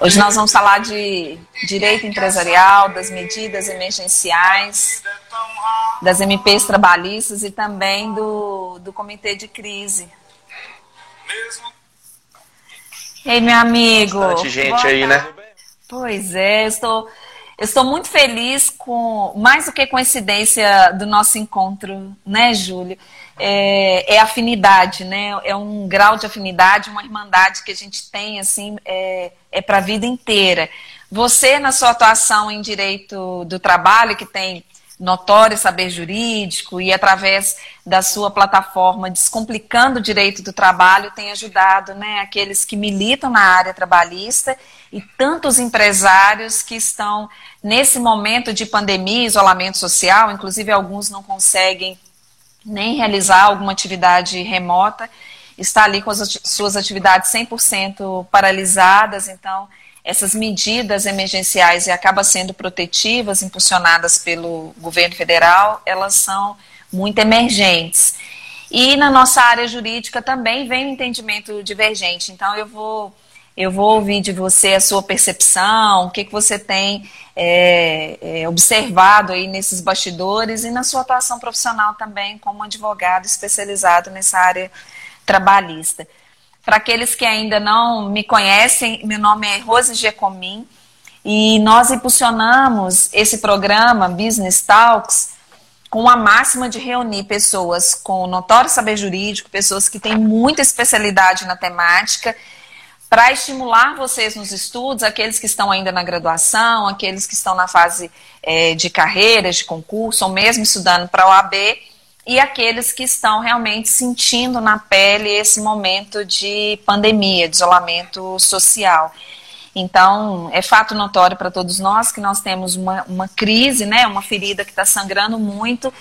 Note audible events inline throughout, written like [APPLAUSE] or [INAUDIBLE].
Hoje nós vamos falar de direito empresarial, das medidas emergenciais, das MPs trabalhistas e também do, do comitê de crise. Ei, meu amigo. Bastante gente aí, né? Pois é, eu estou, eu estou muito feliz com, mais do que coincidência do nosso encontro, né, Júlio? É, é, afinidade, né? É um grau de afinidade, uma irmandade que a gente tem, assim, é, é para a vida inteira. Você, na sua atuação em direito do trabalho, que tem notório saber jurídico e através da sua plataforma Descomplicando o Direito do Trabalho tem ajudado né, aqueles que militam na área trabalhista e tantos empresários que estão nesse momento de pandemia, isolamento social, inclusive alguns não conseguem nem realizar alguma atividade remota, está ali com as suas atividades 100% paralisadas, então essas medidas emergenciais e acabam sendo protetivas, impulsionadas pelo governo federal, elas são muito emergentes. E na nossa área jurídica também vem um entendimento divergente. Então eu vou eu vou ouvir de você a sua percepção, o que, que você tem é, é, observado aí nesses bastidores e na sua atuação profissional também como advogado especializado nessa área trabalhista. Para aqueles que ainda não me conhecem, meu nome é Rose Giacomin e nós impulsionamos esse programa Business Talks com a máxima de reunir pessoas com notório saber jurídico, pessoas que têm muita especialidade na temática, para estimular vocês nos estudos, aqueles que estão ainda na graduação, aqueles que estão na fase é, de carreira, de concurso, ou mesmo estudando para a OAB, e aqueles que estão realmente sentindo na pele esse momento de pandemia, de isolamento social. Então, é fato notório para todos nós que nós temos uma, uma crise, né, uma ferida que está sangrando muito,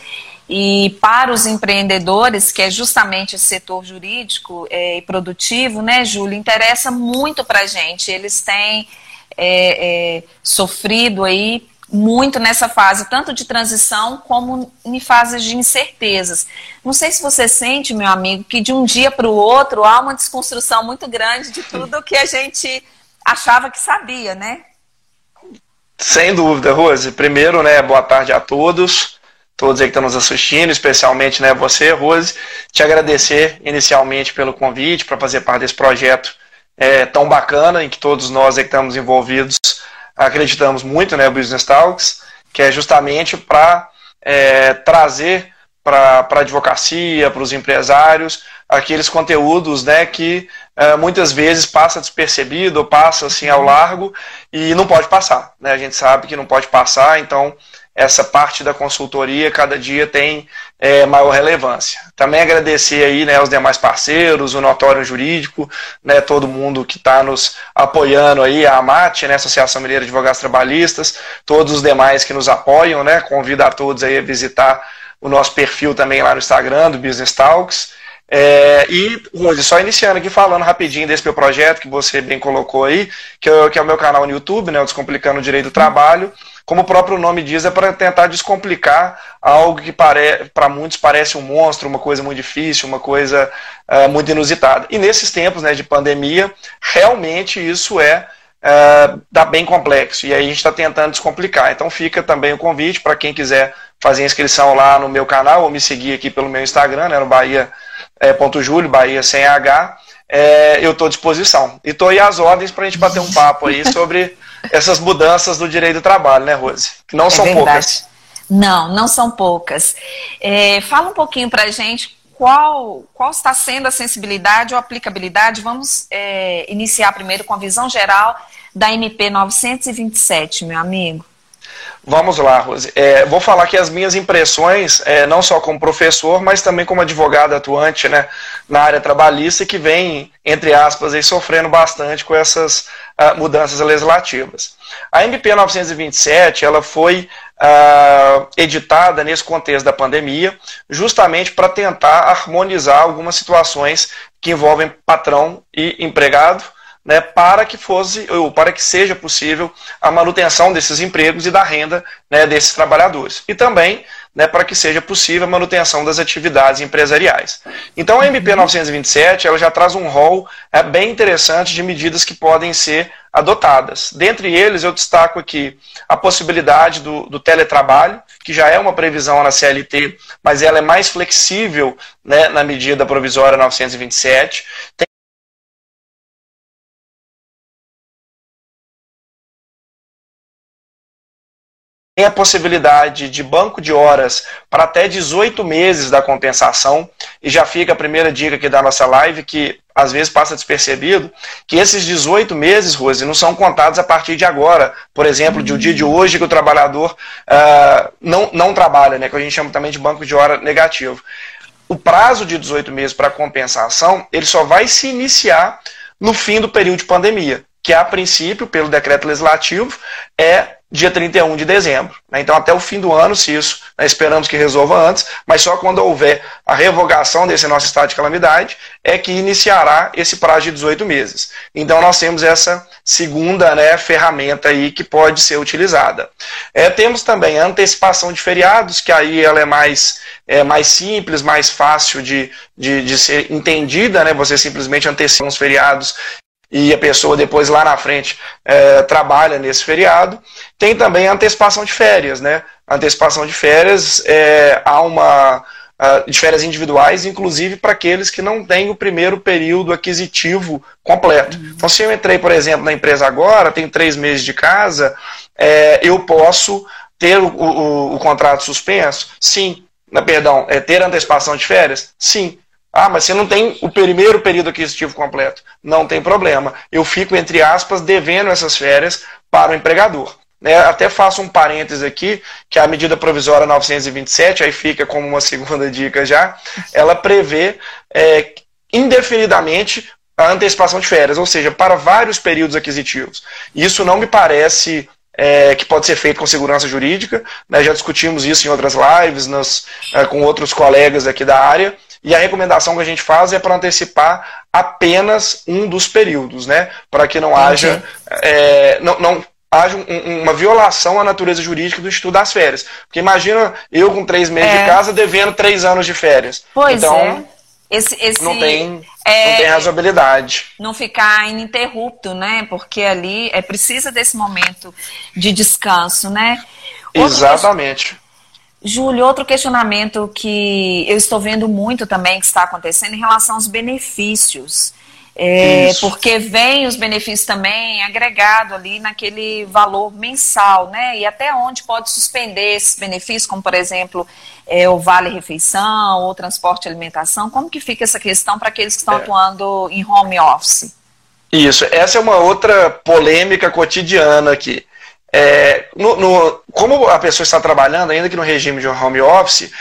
e para os empreendedores, que é justamente esse setor jurídico é, e produtivo, né, Júlio, interessa muito para a gente. Eles têm é, é, sofrido aí muito nessa fase, tanto de transição como em fases de incertezas. Não sei se você sente, meu amigo, que de um dia para o outro há uma desconstrução muito grande de tudo que a gente achava que sabia, né? Sem dúvida, Rose. Primeiro, né, boa tarde a todos, todos aí que estão nos assistindo, especialmente né, você, Rose. Te agradecer inicialmente pelo convite para fazer parte desse projeto é, tão bacana em que todos nós que estamos envolvidos acreditamos muito, né, Business Talks, que é justamente para é, trazer para a advocacia, para os empresários, aqueles conteúdos né, que é, muitas vezes passa despercebido, passa assim ao largo e não pode passar. Né? A gente sabe que não pode passar, então essa parte da consultoria cada dia tem é, maior relevância. Também agradecer aí né, aos demais parceiros, o Notório Jurídico, né, todo mundo que está nos apoiando aí, a AMAT, né, Associação Mineira de Advogados Trabalhistas, todos os demais que nos apoiam, né, convido a todos aí a visitar o nosso perfil também lá no Instagram, do Business Talks. É, e, Rose, só iniciando aqui falando rapidinho desse meu projeto que você bem colocou aí, que é, que é o meu canal no YouTube, né, o Descomplicando o Direito do Trabalho, como o próprio nome diz, é para tentar descomplicar algo que para muitos parece um monstro, uma coisa muito difícil, uma coisa uh, muito inusitada. E nesses tempos né, de pandemia, realmente isso é uh, dá bem complexo. E aí a gente está tentando descomplicar. Então fica também o convite para quem quiser fazer inscrição lá no meu canal ou me seguir aqui pelo meu Instagram, né, no Bahia é, ponto Júlio, Bahia sem H. É, eu estou à disposição. E estou aí às ordens para a gente bater um papo aí [LAUGHS] sobre essas mudanças do direito do trabalho, né, Rose? Que não é são verdade. poucas. Não, não são poucas. É, fala um pouquinho para a gente qual, qual está sendo a sensibilidade ou aplicabilidade. Vamos é, iniciar primeiro com a visão geral da MP 927, meu amigo. Vamos lá, Rose. É, vou falar aqui as minhas impressões, é, não só como professor, mas também como advogado atuante né, na área trabalhista, que vem, entre aspas, aí, sofrendo bastante com essas uh, mudanças legislativas. A MP 927 ela foi uh, editada nesse contexto da pandemia, justamente para tentar harmonizar algumas situações que envolvem patrão e empregado né, para que fosse ou para que seja possível a manutenção desses empregos e da renda né, desses trabalhadores. E também né, para que seja possível a manutenção das atividades empresariais. Então a MP 927 ela já traz um rol é, bem interessante de medidas que podem ser adotadas. Dentre eles, eu destaco aqui a possibilidade do, do teletrabalho, que já é uma previsão na CLT, mas ela é mais flexível né, na medida provisória 927. Tem tem a possibilidade de banco de horas para até 18 meses da compensação. E já fica a primeira dica aqui da nossa live, que às vezes passa despercebido, que esses 18 meses, Rose, não são contados a partir de agora. Por exemplo, de o dia de hoje que o trabalhador uh, não, não trabalha, né, que a gente chama também de banco de hora negativo. O prazo de 18 meses para compensação, ele só vai se iniciar no fim do período de pandemia, que a princípio, pelo decreto legislativo, é dia 31 de dezembro. Né? Então, até o fim do ano, se isso né, esperamos que resolva antes, mas só quando houver a revogação desse nosso estado de calamidade é que iniciará esse prazo de 18 meses. Então, nós temos essa segunda né, ferramenta aí que pode ser utilizada. É, temos também a antecipação de feriados, que aí ela é mais, é, mais simples, mais fácil de, de, de ser entendida, né? você simplesmente antecipa os feriados e a pessoa depois lá na frente é, trabalha nesse feriado. Tem também a antecipação de férias, né? A antecipação de férias é, há uma de férias individuais, inclusive para aqueles que não têm o primeiro período aquisitivo completo. Então, se eu entrei, por exemplo, na empresa agora, tenho três meses de casa, é, eu posso ter o, o, o, contrato suspenso? Sim. Perdão, é, ter antecipação de férias? Sim. Ah, mas você não tem o primeiro período aquisitivo completo. Não tem problema. Eu fico, entre aspas, devendo essas férias para o empregador. Né? Até faço um parênteses aqui, que a medida provisória 927, aí fica como uma [LAUGHS] segunda dica já, ela prevê é, indefinidamente a antecipação de férias, ou seja, para vários períodos aquisitivos. Isso não me parece é, que pode ser feito com segurança jurídica, né? já discutimos isso em outras lives, nas, é, com outros colegas aqui da área, e a recomendação que a gente faz é para antecipar apenas um dos períodos, né? Para que não haja, é, não, não haja um, uma violação à natureza jurídica do estudo das férias. Porque imagina eu com três meses é. de casa devendo três anos de férias. Pois então, é. Esse, esse, não, tem, é, não tem razoabilidade. Não ficar ininterrupto, né? Porque ali é precisa desse momento de descanso, né? Outro Exatamente. Júlio, outro questionamento que eu estou vendo muito também que está acontecendo em relação aos benefícios. É, porque vem os benefícios também agregado ali naquele valor mensal, né? E até onde pode suspender esses benefícios, como por exemplo é, o vale refeição ou transporte e alimentação. Como que fica essa questão para aqueles que estão é. atuando em home office? Isso, essa é uma outra polêmica cotidiana aqui. É, no, no, como a pessoa está trabalhando, ainda que no regime de home office,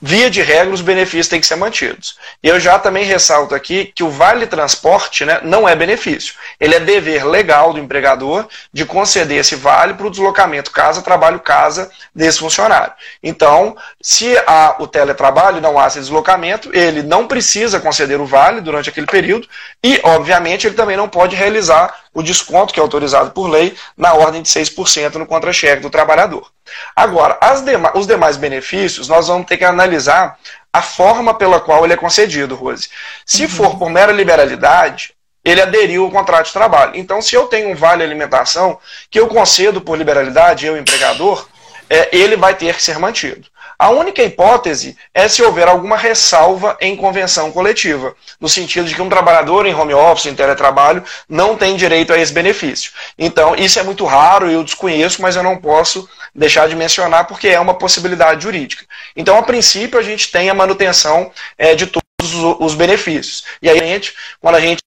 via de regra, os benefícios têm que ser mantidos. E eu já também ressalto aqui que o vale transporte né, não é benefício. Ele é dever legal do empregador de conceder esse vale para o deslocamento casa-trabalho-casa desse funcionário. Então, se há o teletrabalho, não há esse deslocamento, ele não precisa conceder o vale durante aquele período e, obviamente, ele também não pode realizar o desconto que é autorizado por lei na ordem de 6% no contra-cheque do trabalhador. Agora, dema os demais benefícios, nós vamos ter que analisar a forma pela qual ele é concedido, Rose. Se uhum. for por mera liberalidade, ele aderiu ao contrato de trabalho. Então, se eu tenho um vale alimentação que eu concedo por liberalidade, eu, empregador, é, ele vai ter que ser mantido. A única hipótese é se houver alguma ressalva em convenção coletiva, no sentido de que um trabalhador em home office, em teletrabalho, não tem direito a esse benefício. Então, isso é muito raro, eu desconheço, mas eu não posso deixar de mencionar porque é uma possibilidade jurídica. Então, a princípio, a gente tem a manutenção é, de todos os benefícios. E aí, quando a gente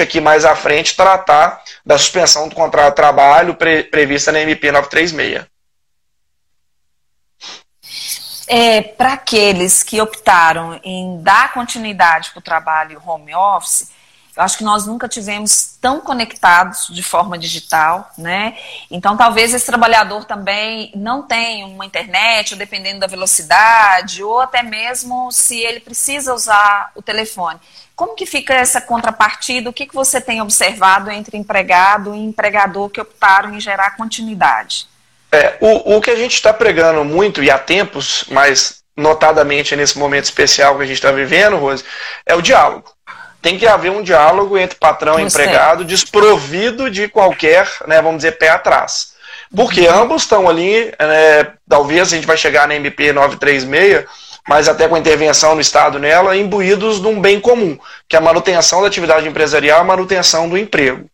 aqui mais à frente tratar da suspensão do contrato de trabalho pre prevista na MP 936 é, para aqueles que optaram em dar continuidade para o trabalho home office, eu acho que nós nunca tivemos tão conectados de forma digital, né? Então, talvez esse trabalhador também não tenha uma internet, ou dependendo da velocidade, ou até mesmo se ele precisa usar o telefone. Como que fica essa contrapartida? O que, que você tem observado entre empregado e empregador que optaram em gerar continuidade? É, o, o que a gente está pregando muito, e há tempos, mas notadamente nesse momento especial que a gente está vivendo, Rose, é o diálogo. Tem que haver um diálogo entre patrão e empregado, desprovido de qualquer, né, vamos dizer, pé atrás. Porque uhum. ambos estão ali, né, talvez a gente vai chegar na MP 936, mas até com a intervenção no Estado nela, imbuídos de um bem comum, que é a manutenção da atividade empresarial, a manutenção do emprego.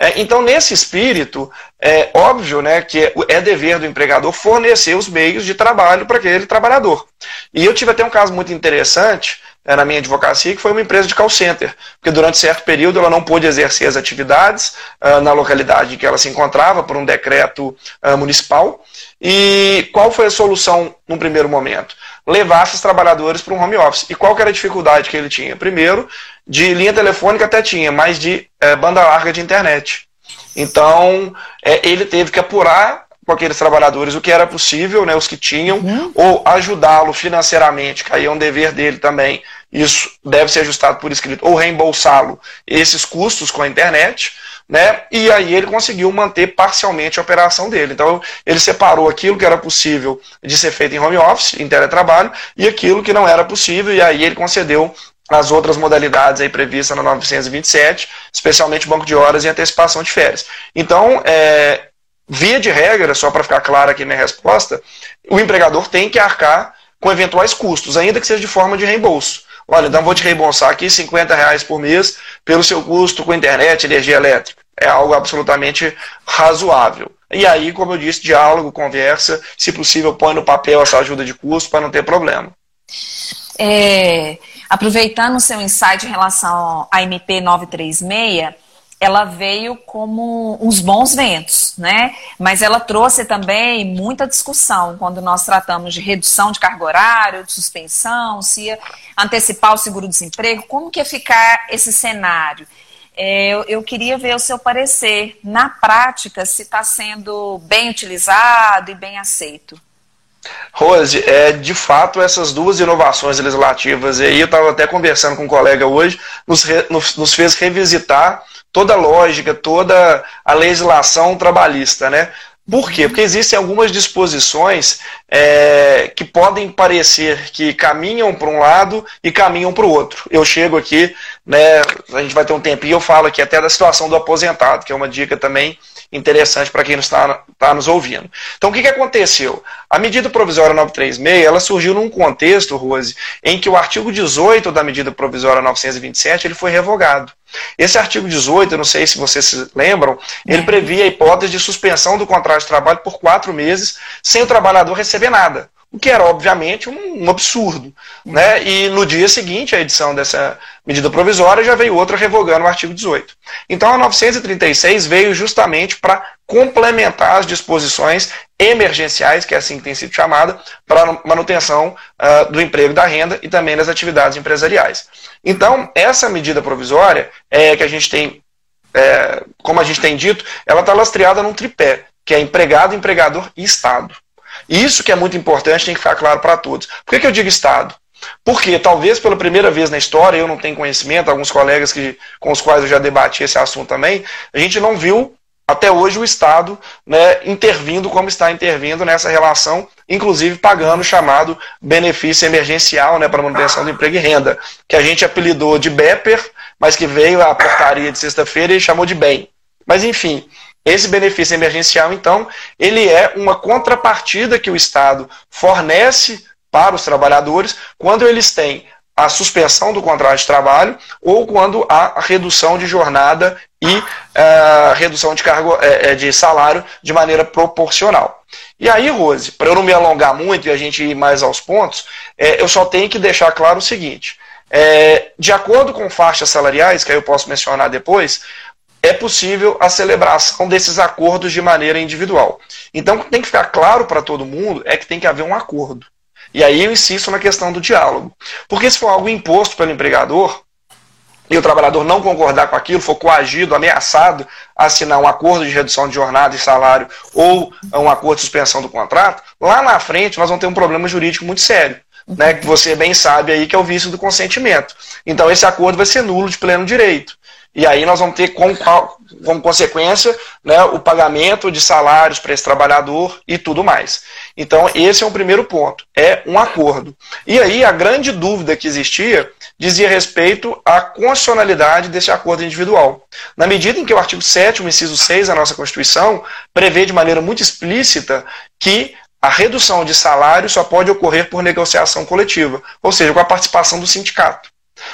É, então, nesse espírito, é óbvio né, que é dever do empregador fornecer os meios de trabalho para aquele trabalhador. E eu tive até um caso muito interessante é, na minha advocacia, que foi uma empresa de call center, porque durante certo período ela não pôde exercer as atividades uh, na localidade em que ela se encontrava, por um decreto uh, municipal. E qual foi a solução no primeiro momento? Levar esses trabalhadores para um home office. E qual era a dificuldade que ele tinha? Primeiro, de linha telefônica até tinha, mas de é, banda larga de internet. Então, é, ele teve que apurar com aqueles trabalhadores o que era possível, né, os que tinham, uhum. ou ajudá-lo financeiramente, que aí é um dever dele também, isso deve ser ajustado por escrito, ou reembolsá-lo esses custos com a internet, né? E aí ele conseguiu manter parcialmente a operação dele. Então ele separou aquilo que era possível de ser feito em home office, em teletrabalho, e aquilo que não era possível, e aí ele concedeu as outras modalidades aí previstas na 927, especialmente banco de horas e antecipação de férias. Então, é, via de regra, só para ficar clara aqui minha resposta, o empregador tem que arcar com eventuais custos, ainda que seja de forma de reembolso. Olha, então vou te reembolsar aqui 50 reais por mês pelo seu custo com internet, energia elétrica. É algo absolutamente razoável. E aí, como eu disse, diálogo, conversa, se possível, põe no papel essa ajuda de custo para não ter problema. É, aproveitando o seu insight em relação à MP 936, ela veio como uns bons ventos, né? Mas ela trouxe também muita discussão quando nós tratamos de redução de carga horária, de suspensão, se ia antecipar o seguro-desemprego, como que ia ficar esse cenário? É, eu, eu, queria ver o seu parecer, na prática, se está sendo bem utilizado e bem aceito. Rose, é, de fato, essas duas inovações legislativas aí, eu estava até conversando com um colega hoje, nos, re, nos, nos fez revisitar toda a lógica, toda a legislação trabalhista, né? Por quê? Porque existem algumas disposições é, que podem parecer que caminham para um lado e caminham para o outro. Eu chego aqui, né, a gente vai ter um tempinho, eu falo aqui até da situação do aposentado, que é uma dica também interessante para quem está, nos ouvindo. Então, o que, que aconteceu? A medida provisória 936, ela surgiu num contexto, Rose, em que o artigo 18 da medida provisória 927 ele foi revogado. Esse artigo 18, eu não sei se vocês se lembram, ele previa a hipótese de suspensão do contrato de trabalho por quatro meses sem o trabalhador receber nada o que era, obviamente, um, um, absurdo. Né? E no dia seguinte, a edição dessa medida provisória já veio outra revogando o artigo 18. Então, a 936 veio justamente para complementar as disposições emergenciais, que é assim que tem sido chamada, para manutenção uh, do emprego e da renda e também das atividades empresariais. Então, essa medida provisória, é, que a gente tem, é, como a gente tem dito, ela está lastreada num tripé, que é empregado, empregador e Estado. Isso que é muito importante, tem que ficar claro para todos. Por que, que eu digo Estado? Porque talvez pela primeira vez na história, eu não tenho conhecimento, alguns colegas que, com os quais eu já debati esse assunto também, a gente não viu até hoje o Estado né, intervindo como está intervindo nessa relação, inclusive pagando o chamado benefício emergencial né, para manutenção do emprego e renda, que a gente apelidou de BEPER, mas que veio a portaria de sexta-feira e chamou de BEM. Mas enfim, esse benefício emergencial, então, ele é uma contrapartida que o Estado fornece para os trabalhadores quando eles têm a suspensão do contrato de trabalho ou quando há redução de jornada e uh, redução de cargo uh, de salário de maneira proporcional. E aí, Rose, para eu não me alongar muito e a gente ir mais aos pontos, eu só tenho que deixar claro o seguinte: de acordo com faixas salariais, que aí eu posso mencionar depois, é possível a celebração desses acordos de maneira individual. Então, o que tem que ficar claro para todo mundo é que tem que haver um acordo. E aí eu insisto na questão do diálogo. Porque se for algo imposto pelo empregador, e o trabalhador não concordar com aquilo, for coagido, ameaçado a assinar um acordo de redução de jornada e salário ou um acordo de suspensão do contrato, lá na frente nós vamos ter um problema jurídico muito sério. Né, que você bem sabe aí que é o vício do consentimento. Então esse acordo vai ser nulo de pleno direito. E aí nós vamos ter com qual, como consequência, né, o pagamento de salários para esse trabalhador e tudo mais. Então, esse é o primeiro ponto, é um acordo. E aí, a grande dúvida que existia dizia respeito à constitucionalidade desse acordo individual. Na medida em que o artigo 7 inciso 6 da nossa Constituição prevê de maneira muito explícita que a redução de salário só pode ocorrer por negociação coletiva, ou seja, com a participação do sindicato.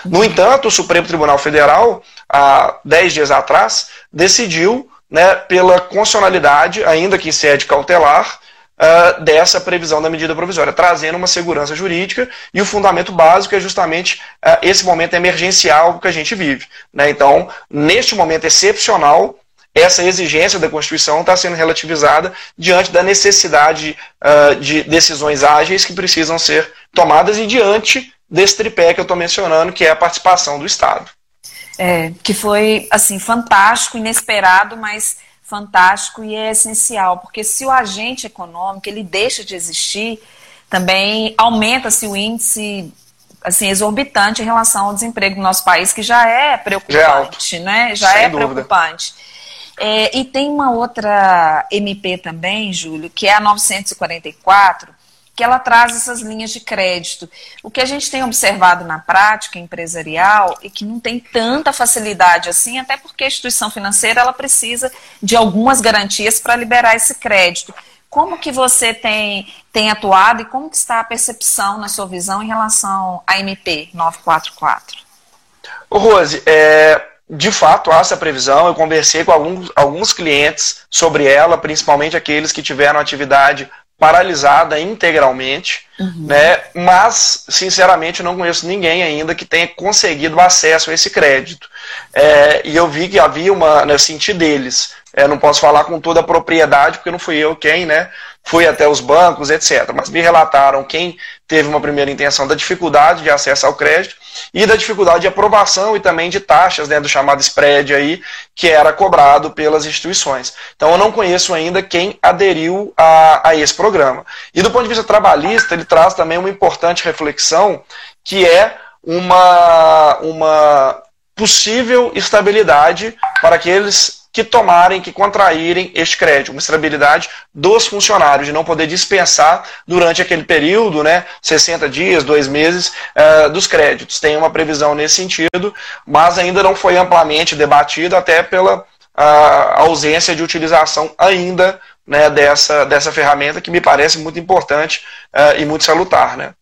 No entanto, o Supremo Tribunal Federal, há dez dias atrás, decidiu, né, pela constitucionalidade, ainda que em sede cautelar, uh, dessa previsão da medida provisória, trazendo uma segurança jurídica e o fundamento básico é justamente uh, esse momento emergencial que a gente vive. Né? Então, neste momento excepcional, essa exigência da Constituição está sendo relativizada diante da necessidade uh, de decisões ágeis que precisam ser tomadas e diante desse tripé que eu estou mencionando, que é a participação do Estado. É, que foi assim fantástico, inesperado, mas fantástico e é essencial, porque se o agente econômico ele deixa de existir, também aumenta-se o índice assim exorbitante em relação ao desemprego no nosso país, que já é preocupante, já é, né? Já Sem é dúvida. preocupante. É, e tem uma outra MP também, Júlio, que é a 944, que ela traz essas linhas de crédito. O que a gente tem observado na prática empresarial e que não tem tanta facilidade assim, até porque a instituição financeira ela precisa de algumas garantias para liberar esse crédito. Como que você tem, tem atuado e como que está a percepção na sua visão em relação à MP 944? Ô Rose, é, de fato há essa previsão. Eu conversei com alguns, alguns clientes sobre ela, principalmente aqueles que tiveram atividade paralisada integralmente, uhum. né? Mas, sinceramente, não conheço ninguém ainda que tenha conseguido acesso a esse crédito. É, e eu vi que havia uma, né, senti deles. É, não posso falar com toda a propriedade, porque não fui eu quem, né? Fui até os bancos, etc. Mas me relataram quem teve uma primeira intenção da dificuldade de acesso ao crédito e da dificuldade de aprovação e também de taxas, né, do chamado spread aí, que era cobrado pelas instituições. Então eu não conheço ainda quem aderiu a, a esse programa. E do ponto de vista trabalhista, ele traz também uma importante reflexão, que é uma, uma possível estabilidade para aqueles que tomarem, que contraírem este crédito, uma estabilidade dos funcionários, de não poder dispensar durante aquele período, né, 60 dias, dois meses, uh, dos créditos. Tem uma previsão nesse sentido, mas ainda não foi amplamente debatido, até pela uh, ausência de utilização ainda né, dessa, dessa ferramenta, que me parece muito importante uh, e muito salutar. Né?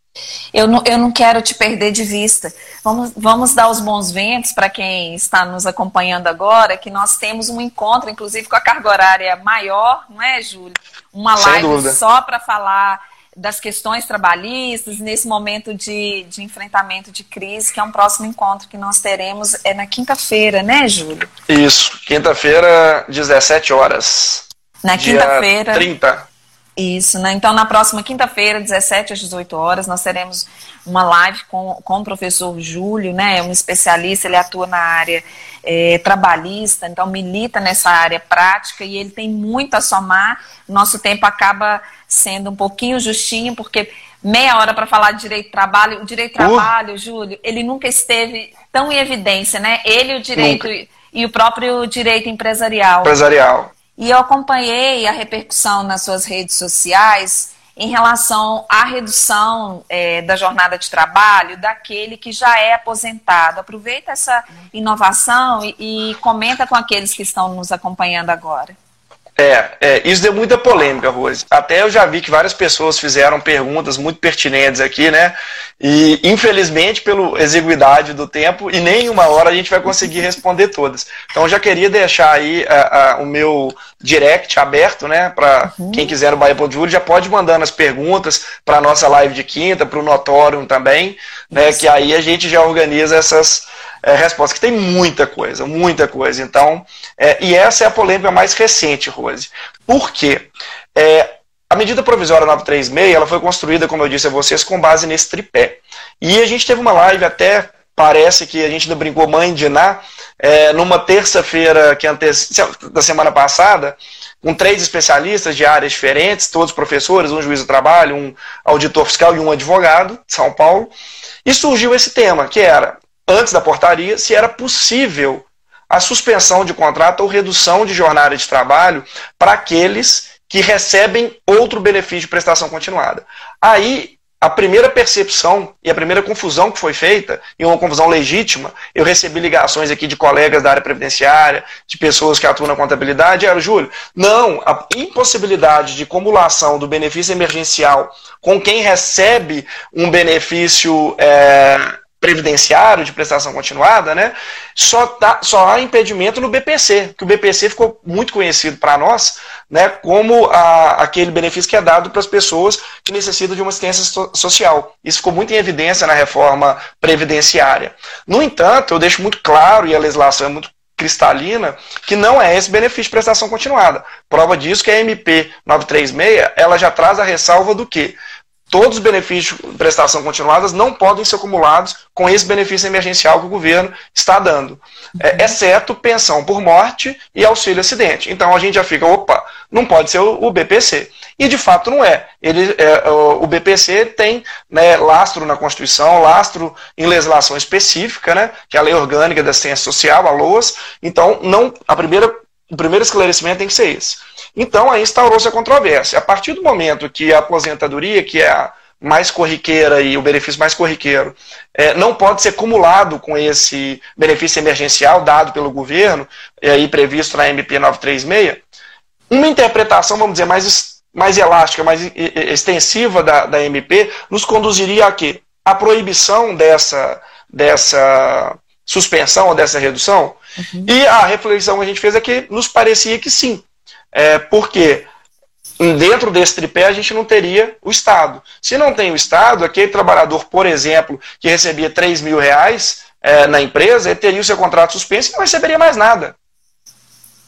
Eu não, eu não quero te perder de vista. Vamos, vamos dar os bons ventos para quem está nos acompanhando agora, que nós temos um encontro, inclusive com a carga horária maior, não é, Júlio? Uma Sem live dúvida. só para falar das questões trabalhistas, nesse momento de, de enfrentamento de crise, que é um próximo encontro que nós teremos é na quinta-feira, né, Júlio? Isso, quinta-feira, 17 horas. Na quinta-feira. 30. Isso, né? Então, na próxima quinta-feira, 17 às 18 horas, nós teremos uma live com, com o professor Júlio, né? Um especialista, ele atua na área é, trabalhista, então milita nessa área prática e ele tem muito a somar. Nosso tempo acaba sendo um pouquinho justinho, porque meia hora para falar de direito de trabalho. O direito de uh. trabalho. Júlio, ele nunca esteve tão em evidência, né? Ele, o direito nunca. e o próprio direito empresarial. Empresarial. E eu acompanhei a repercussão nas suas redes sociais em relação à redução é, da jornada de trabalho daquele que já é aposentado. Aproveita essa inovação e, e comenta com aqueles que estão nos acompanhando agora. É, é, isso deu muita polêmica, Rose. Até eu já vi que várias pessoas fizeram perguntas muito pertinentes aqui, né? E infelizmente, pela exiguidade do tempo, e nem uma hora a gente vai conseguir responder todas. Então, eu já queria deixar aí a, a, o meu direct aberto, né? Para uhum. quem quiser no Bahia Ponto Júlio, já pode mandando as perguntas para a nossa live de quinta, para o Notório também, né? Que aí a gente já organiza essas é, respostas, que tem muita coisa, muita coisa. Então, é, e essa é a polêmica mais recente, Rose. Por quê? É, a medida provisória 936 ela foi construída, como eu disse a vocês, com base nesse tripé. E a gente teve uma live até, parece que a gente ainda brincou mãe de Ná, é, numa terça-feira que ante... da semana passada, com três especialistas de áreas diferentes, todos professores, um juiz do trabalho, um auditor fiscal e um advogado de São Paulo. E surgiu esse tema, que era antes da portaria, se era possível a suspensão de contrato ou redução de jornada de trabalho para aqueles que recebem outro benefício de prestação continuada. Aí a primeira percepção e a primeira confusão que foi feita, e uma confusão legítima, eu recebi ligações aqui de colegas da área previdenciária, de pessoas que atuam na contabilidade, era, Júlio, não, a impossibilidade de acumulação do benefício emergencial com quem recebe um benefício é, previdenciário de prestação continuada, né, só, tá, só há impedimento no BPC, que o BPC ficou muito conhecido para nós né, como a, aquele benefício que é dado para as pessoas que necessitam de uma assistência so, social. Isso ficou muito em evidência na reforma previdenciária. No entanto, eu deixo muito claro, e a legislação é muito cristalina, que não é esse benefício de prestação continuada. Prova disso que a MP 936, ela já traz a ressalva do que todos os benefícios de prestação continuadas não podem ser acumulados com esse benefício emergencial que o governo está dando, é, exceto pensão por morte e auxílio acidente. Então a gente já fica, opa, não pode ser o, o BPC. E de fato não é. Ele, é, o, o BPC tem né, lastro na Constituição, lastro em legislação específica, né, que é a Lei Orgânica da Assistência Social, a LOAS. Então, não, a primeira, o primeiro esclarecimento tem que ser esse. Então aí instaurou-se a controvérsia. A partir do momento que a aposentadoria, que é a mais corriqueira e o benefício mais corriqueiro, é, não pode ser acumulado com esse benefício emergencial dado pelo governo, e aí previsto na MP 936, uma interpretação, vamos dizer, mais, mais elástica, mais extensiva da, da MP, nos conduziria a quê? A proibição dessa, dessa suspensão ou dessa redução. Uhum. E a reflexão que a gente fez é que nos parecia que sim, é, porque dentro desse tripé a gente não teria o Estado. Se não tem o Estado, aquele trabalhador, por exemplo, que recebia 3 mil reais é, na empresa, ele teria o seu contrato suspenso e não receberia mais nada.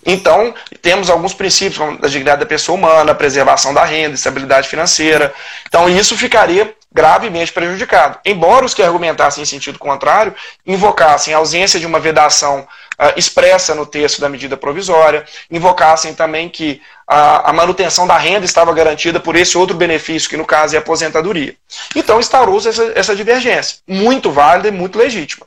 Então, temos alguns princípios, como a dignidade da pessoa humana, a preservação da renda, estabilidade financeira. Então, isso ficaria gravemente prejudicado. Embora os que argumentassem em sentido contrário invocassem a ausência de uma vedação expressa no texto da medida provisória, invocassem também que a, manutenção da renda estava garantida por esse outro benefício, que no caso é a aposentadoria. Então instaurou-se essa, essa divergência, muito válida e muito legítima.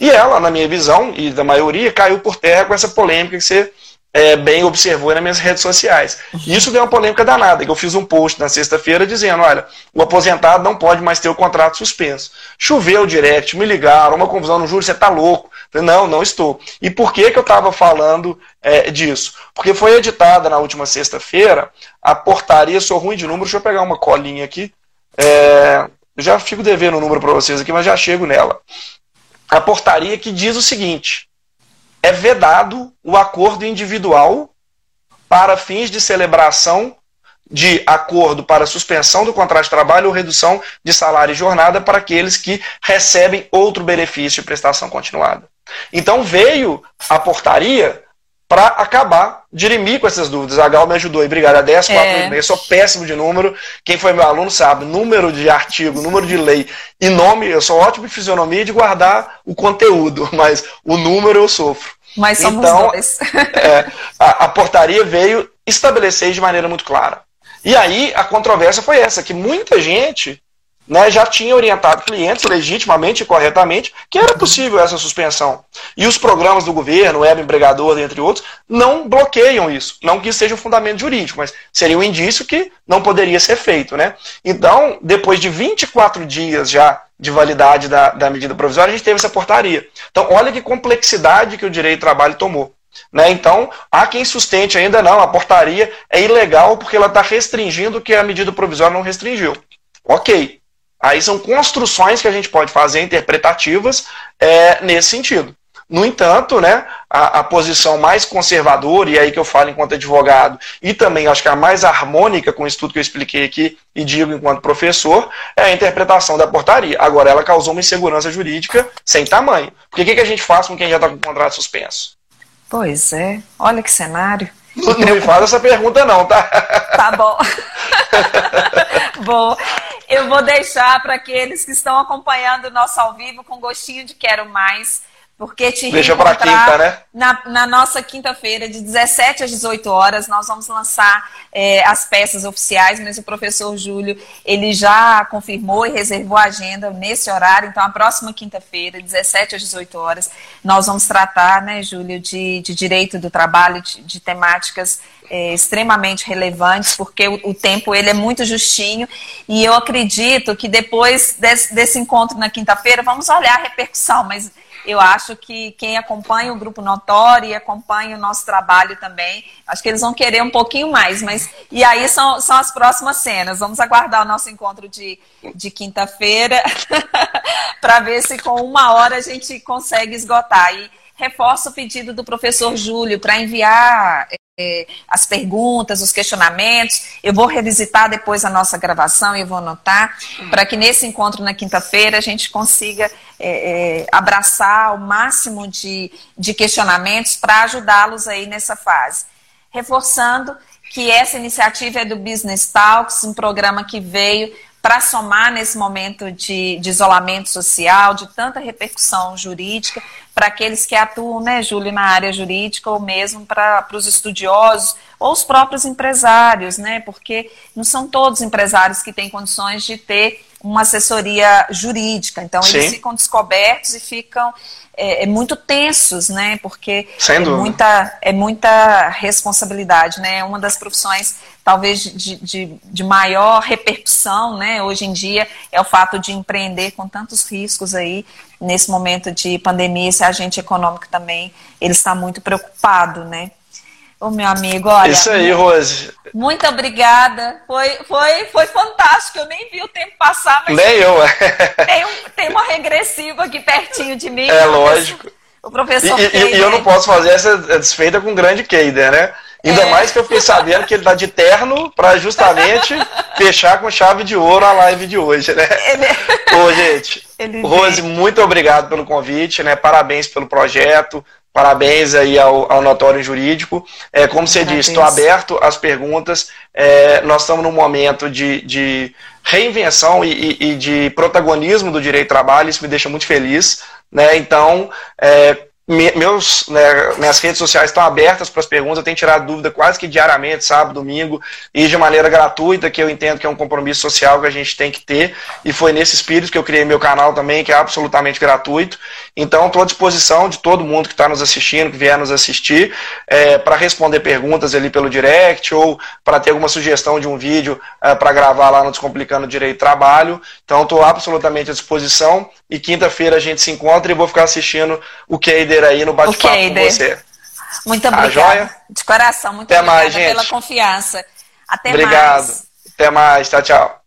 E ela, na minha visão, e da maioria, caiu por terra com essa polêmica que você é, bem observou nas minhas redes sociais. E isso deu uma polêmica danada, que eu fiz um post na sexta-feira dizendo, olha, o aposentado não pode mais ter o contrato suspenso. Choveu direct, me ligaram, uma confusão no júri, você está louco. Não, não estou. E por que, que eu estava falando é, disso? Porque foi editada na última sexta-feira a portaria, sou ruim de número, deixa eu pegar uma colinha aqui. É, já fico devendo o número para vocês aqui, mas já chego nela. A portaria que diz o seguinte: é vedado o acordo individual para fins de celebração de acordo para suspensão do contrato de trabalho ou redução de salário e jornada para aqueles que recebem outro benefício de prestação continuada. Então veio a portaria para acabar, dirimir com essas dúvidas. A Gal me ajudou aí, obrigado. A 10, 4, é. 8, sou péssimo de número. Quem foi meu aluno sabe, número de artigo, número de lei e nome, eu sou ótimo de fisionomia de guardar o conteúdo, [LAUGHS] mas o número eu sofro. Mas somos então, dois. [LAUGHS] é, a, a portaria veio estabelecer de maneira muito clara. E aí a controvérsia foi essa, que muita gente né, já tinha orientado clientes legitimamente e corretamente que era possível essa suspensão. E os programas do governo, web empregador, entre outros, não bloqueiam isso. Não que isso seja um fundamento jurídico, mas seria um indício que não poderia ser feito. Né? Então, depois de 24 dias já de validade da, da medida provisória, a gente teve essa portaria. Então, olha que complexidade que o direito do trabalho tomou. Né? Então, há quem sustente ainda não, a portaria é ilegal porque ela está restringindo o que a medida provisória não restringiu. Ok. Aí são construções que a gente pode fazer interpretativas é, nesse sentido. No entanto, né, a, a, posição mais conservadora, e aí que eu falo enquanto advogado, e também acho que a mais harmônica com isso tudo que eu expliquei aqui e digo enquanto professor, é a interpretação da portaria. Agora, ela causou uma insegurança jurídica sem tamanho. Porque o que, que a gente faz com quem já está com o contrato suspenso? Pois é, olha que cenário. Não, não me faz essa pergunta, não, tá? Tá bom. [LAUGHS] [LAUGHS] bom, eu vou deixar para aqueles que estão acompanhando o nosso ao vivo com gostinho de quero mais porque te Deixa para quinta, né? Na, na nossa quinta-feira, de 17 às 18 horas, nós vamos lançar é, as peças oficiais, mas o professor Júlio, ele já confirmou e reservou a agenda nesse horário, então a próxima quinta-feira, 17 às 18 horas, nós vamos tratar, né, Júlio, de, de direito do trabalho, de, de temáticas é, extremamente relevantes, porque o, o, tempo ele é muito justinho, e eu acredito que depois desse, desse encontro na quinta-feira, vamos olhar a repercussão, mas eu acho que quem acompanha o Grupo Notório e acompanha o nosso trabalho também, acho que eles vão querer um pouquinho mais, mas e aí são, são as próximas cenas. Vamos aguardar o nosso encontro de, de quinta-feira [LAUGHS] para ver se com uma hora a gente consegue esgotar. E reforço o pedido do professor Júlio para enviar é, as perguntas, os questionamentos. Eu vou revisitar depois a nossa gravação e vou anotar, para que nesse encontro na quinta-feira a gente consiga é, é, abraçar o máximo de, de questionamentos para ajudá-los aí nessa fase. Reforçando que essa iniciativa é do Business Talks, um programa que veio para somar nesse momento de, de, isolamento social, de tanta repercussão jurídica, para aqueles que atuam, né, Júlio, na área jurídica, ou mesmo para os estudiosos, ou os próprios empresários, né, porque não são todos empresários que têm condições de ter uma assessoria jurídica. Então, Sim. eles ficam descobertos e ficam é, é muito tensos, né? Porque é muita, é muita responsabilidade, né? É uma das profissões, talvez, de, de, de, maior repercussão, né? Hoje em dia, é o fato de empreender com tantos riscos aí, nesse momento de pandemia, esse agente econômico também, ele está muito preocupado, né? O meu amigo, olha. Isso aí, Rose. Muito obrigada. Foi, foi, foi fantástico. Eu nem vi o tempo passar, mas. Nem eu. tem, um, tem uma regressiva aqui pertinho de mim. É lógico. O professor. E, e, e eu não posso fazer essa desfeita com o grande Keider, né? Ainda é. mais que eu fiquei sabendo que ele tá de terno para justamente [LAUGHS] fechar com chave de ouro a live de hoje, né? Ele... Ô, gente, [LAUGHS] ele Rose, muito obrigado pelo convite, né? Parabéns pelo projeto. Parabéns aí ao, ao notório jurídico. É, como você disse, estou aberto às perguntas. É, nós estamos num momento de, de reinvenção e, e, e, de protagonismo do direito do trabalho, isso me deixa muito feliz. Né? Então, é, meus, né, minhas redes sociais estão abertas para as perguntas, eu tenho tirado dúvida quase que diariamente, sábado, domingo, e de maneira gratuita, que eu entendo que é um compromisso social que a gente tem que ter, e foi nesse espírito que eu criei meu canal também, que é absolutamente gratuito. Então, estou à disposição de todo mundo que está nos assistindo, que vier nos assistir, é, para responder perguntas ali pelo direct, ou para ter alguma sugestão de um vídeo é, para gravar lá no Descomplicando Direito Trabalho. Então, estou absolutamente à disposição, e quinta-feira a gente se encontra e vou ficar assistindo o Aí no bate-papo okay, com você. Muito tá obrigada. Joia? De coração, muito Até obrigada mais, gente. pela confiança. Até Obrigado. mais. Até mais. Tchau, tchau.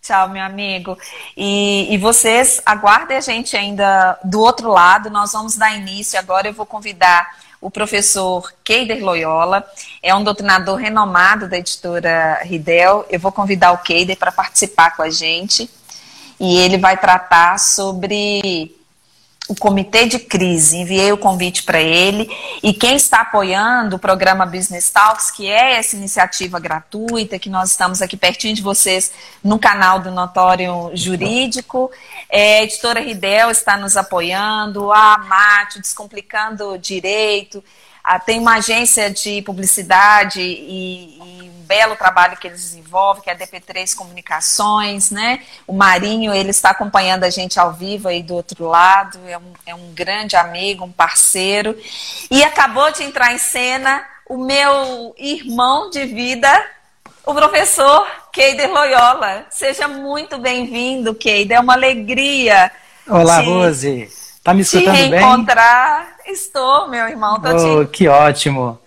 Tchau, meu amigo. E, e vocês aguardem a gente ainda do outro lado. Nós vamos dar início agora. Eu vou convidar o professor Keider Loyola, é um doutrinador renomado da editora Ridel. Eu vou convidar o Keider para participar com a gente e ele vai tratar sobre o comitê de crise, enviei o convite para ele. E quem está apoiando o programa Business Talks, que é essa iniciativa gratuita que nós estamos aqui pertinho de vocês no canal do Notório Jurídico, é, a editora Ridel está nos apoiando, a Mate, Descomplicando Direito, a, tem uma agência de publicidade e, e belo trabalho que eles desenvolvem, que é a DP3 Comunicações, né? O Marinho, ele está acompanhando a gente ao vivo aí do outro lado, é um, é um grande amigo, um parceiro. E acabou de entrar em cena o meu irmão de vida, o professor Keider Loyola. Seja muito bem-vindo, Keider, é uma alegria. Olá, te, Rose. Tá me escutando te reencontrar. bem? Estou, meu irmão. Oh. Que ótimo.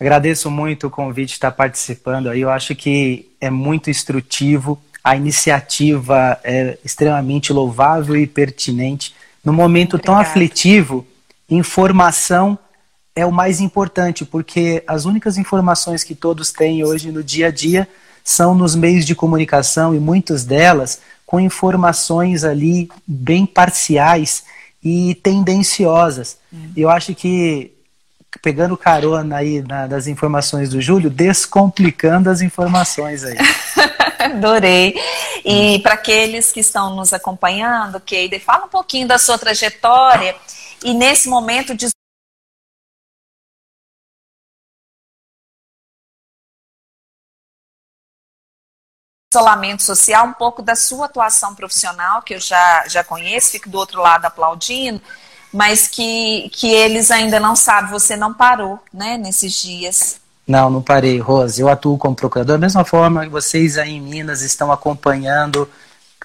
Agradeço muito o convite de estar participando aí. Eu acho que é muito instrutivo. A iniciativa é extremamente louvável e pertinente. No momento Obrigada. tão aflitivo, informação é o mais importante, porque as únicas informações que todos têm hoje no dia a dia são nos meios de comunicação e muitas delas com informações ali bem parciais e tendenciosas. Hum. Eu acho que pegando carona aí na, das informações do Júlio, descomplicando as informações aí. [LAUGHS] Adorei. E para aqueles que estão nos acompanhando, Keide, fala um pouquinho da sua trajetória e nesse momento de isolamento social, um pouco da sua atuação profissional, que eu já, já conheço, fico do outro lado aplaudindo, mas que, que eles ainda não sabem, você não parou, né, nesses dias. Não, não parei, Rose. Eu atuo como procurador. Da mesma forma que vocês aí em Minas estão acompanhando,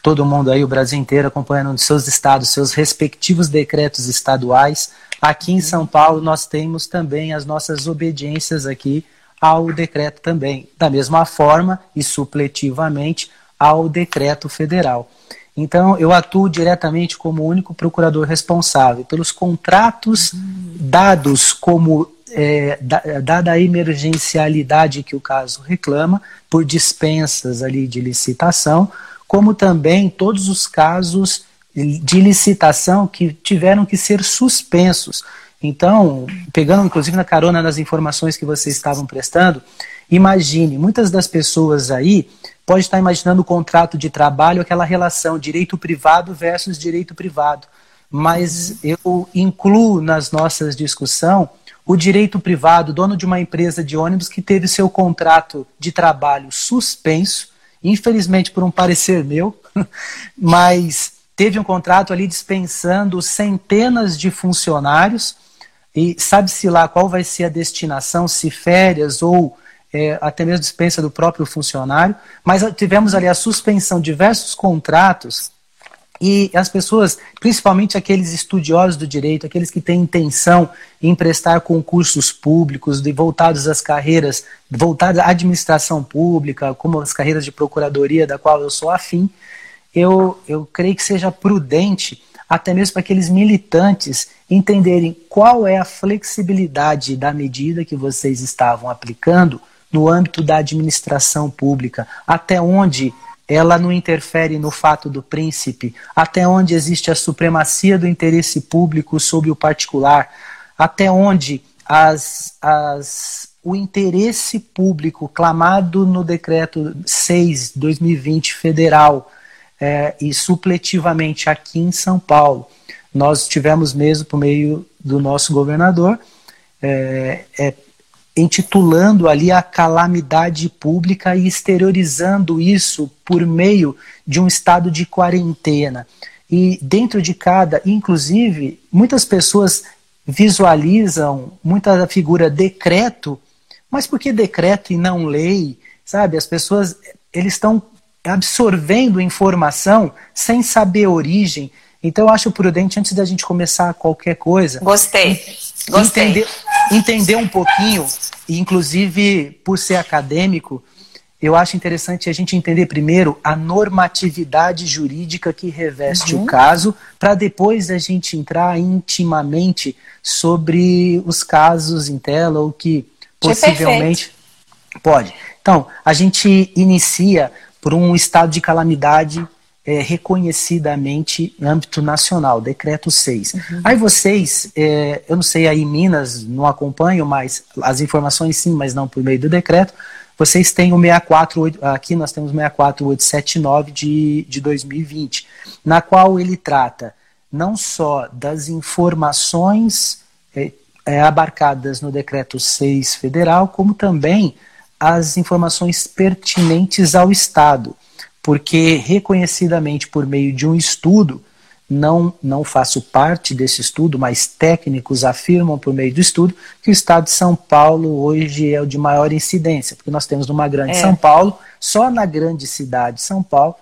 todo mundo aí, o Brasil inteiro, acompanhando os seus estados, seus respectivos decretos estaduais. Aqui em São Paulo, nós temos também as nossas obediências aqui ao decreto também, da mesma forma e supletivamente ao decreto federal. Então, eu atuo diretamente como único procurador responsável pelos contratos dados como é, dada a emergencialidade que o caso reclama, por dispensas ali de licitação, como também todos os casos de licitação que tiveram que ser suspensos. Então, pegando inclusive na carona nas informações que vocês estavam prestando, imagine, muitas das pessoas aí pode estar imaginando o contrato de trabalho, aquela relação direito privado versus direito privado. Mas eu incluo nas nossas discussão o direito privado, dono de uma empresa de ônibus que teve seu contrato de trabalho suspenso, infelizmente por um parecer meu, [LAUGHS] mas teve um contrato ali dispensando centenas de funcionários e sabe-se lá qual vai ser a destinação, se férias ou é, até mesmo dispensa do próprio funcionário, mas tivemos ali a suspensão de diversos contratos e as pessoas, principalmente aqueles estudiosos do direito, aqueles que têm intenção em prestar concursos públicos de, voltados às carreiras, voltadas à administração pública, como as carreiras de procuradoria, da qual eu sou afim, eu, eu creio que seja prudente até mesmo para aqueles militantes entenderem qual é a flexibilidade da medida que vocês estavam aplicando no âmbito da administração pública, até onde ela não interfere no fato do príncipe, até onde existe a supremacia do interesse público sobre o particular, até onde as, as, o interesse público clamado no decreto 6 2020 federal é, e supletivamente aqui em São Paulo. Nós tivemos mesmo, por meio do nosso governador, é, é, intitulando ali a calamidade pública e exteriorizando isso por meio de um estado de quarentena. E dentro de cada, inclusive, muitas pessoas visualizam muita figura decreto, mas por que decreto e não lei? Sabe, as pessoas eles estão absorvendo informação sem saber a origem. Então eu acho prudente, antes da gente começar qualquer coisa. Gostei. Gostei. Entender, entender um pouquinho, inclusive por ser acadêmico, eu acho interessante a gente entender primeiro a normatividade jurídica que reveste uhum. o caso, para depois a gente entrar intimamente sobre os casos em tela, ou que possivelmente pode. Então, a gente inicia por um estado de calamidade é, reconhecidamente âmbito nacional, decreto 6. Uhum. Aí vocês, é, eu não sei aí Minas, não acompanho, mas as informações sim, mas não por meio do decreto, vocês têm o 648, aqui nós temos o 64879 de, de 2020, na qual ele trata não só das informações é, é, abarcadas no decreto 6 federal, como também as informações pertinentes ao Estado, porque reconhecidamente por meio de um estudo, não, não faço parte desse estudo, mas técnicos afirmam por meio do estudo que o Estado de São Paulo hoje é o de maior incidência, porque nós temos numa grande é. São Paulo, só na grande cidade de São Paulo,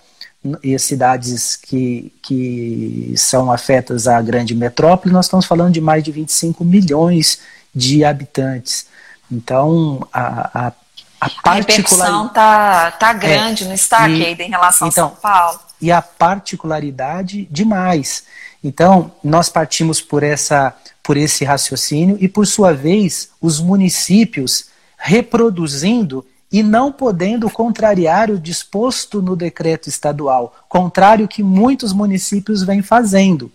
e as cidades que, que são afetas à grande metrópole, nós estamos falando de mais de 25 milhões de habitantes. Então, a, a a, a repercussão tá, tá grande, é, não está, e, em relação então, a São Paulo? E a particularidade demais. Então, nós partimos por, essa, por esse raciocínio e, por sua vez, os municípios reproduzindo e não podendo contrariar o disposto no decreto estadual, contrário que muitos municípios vêm fazendo.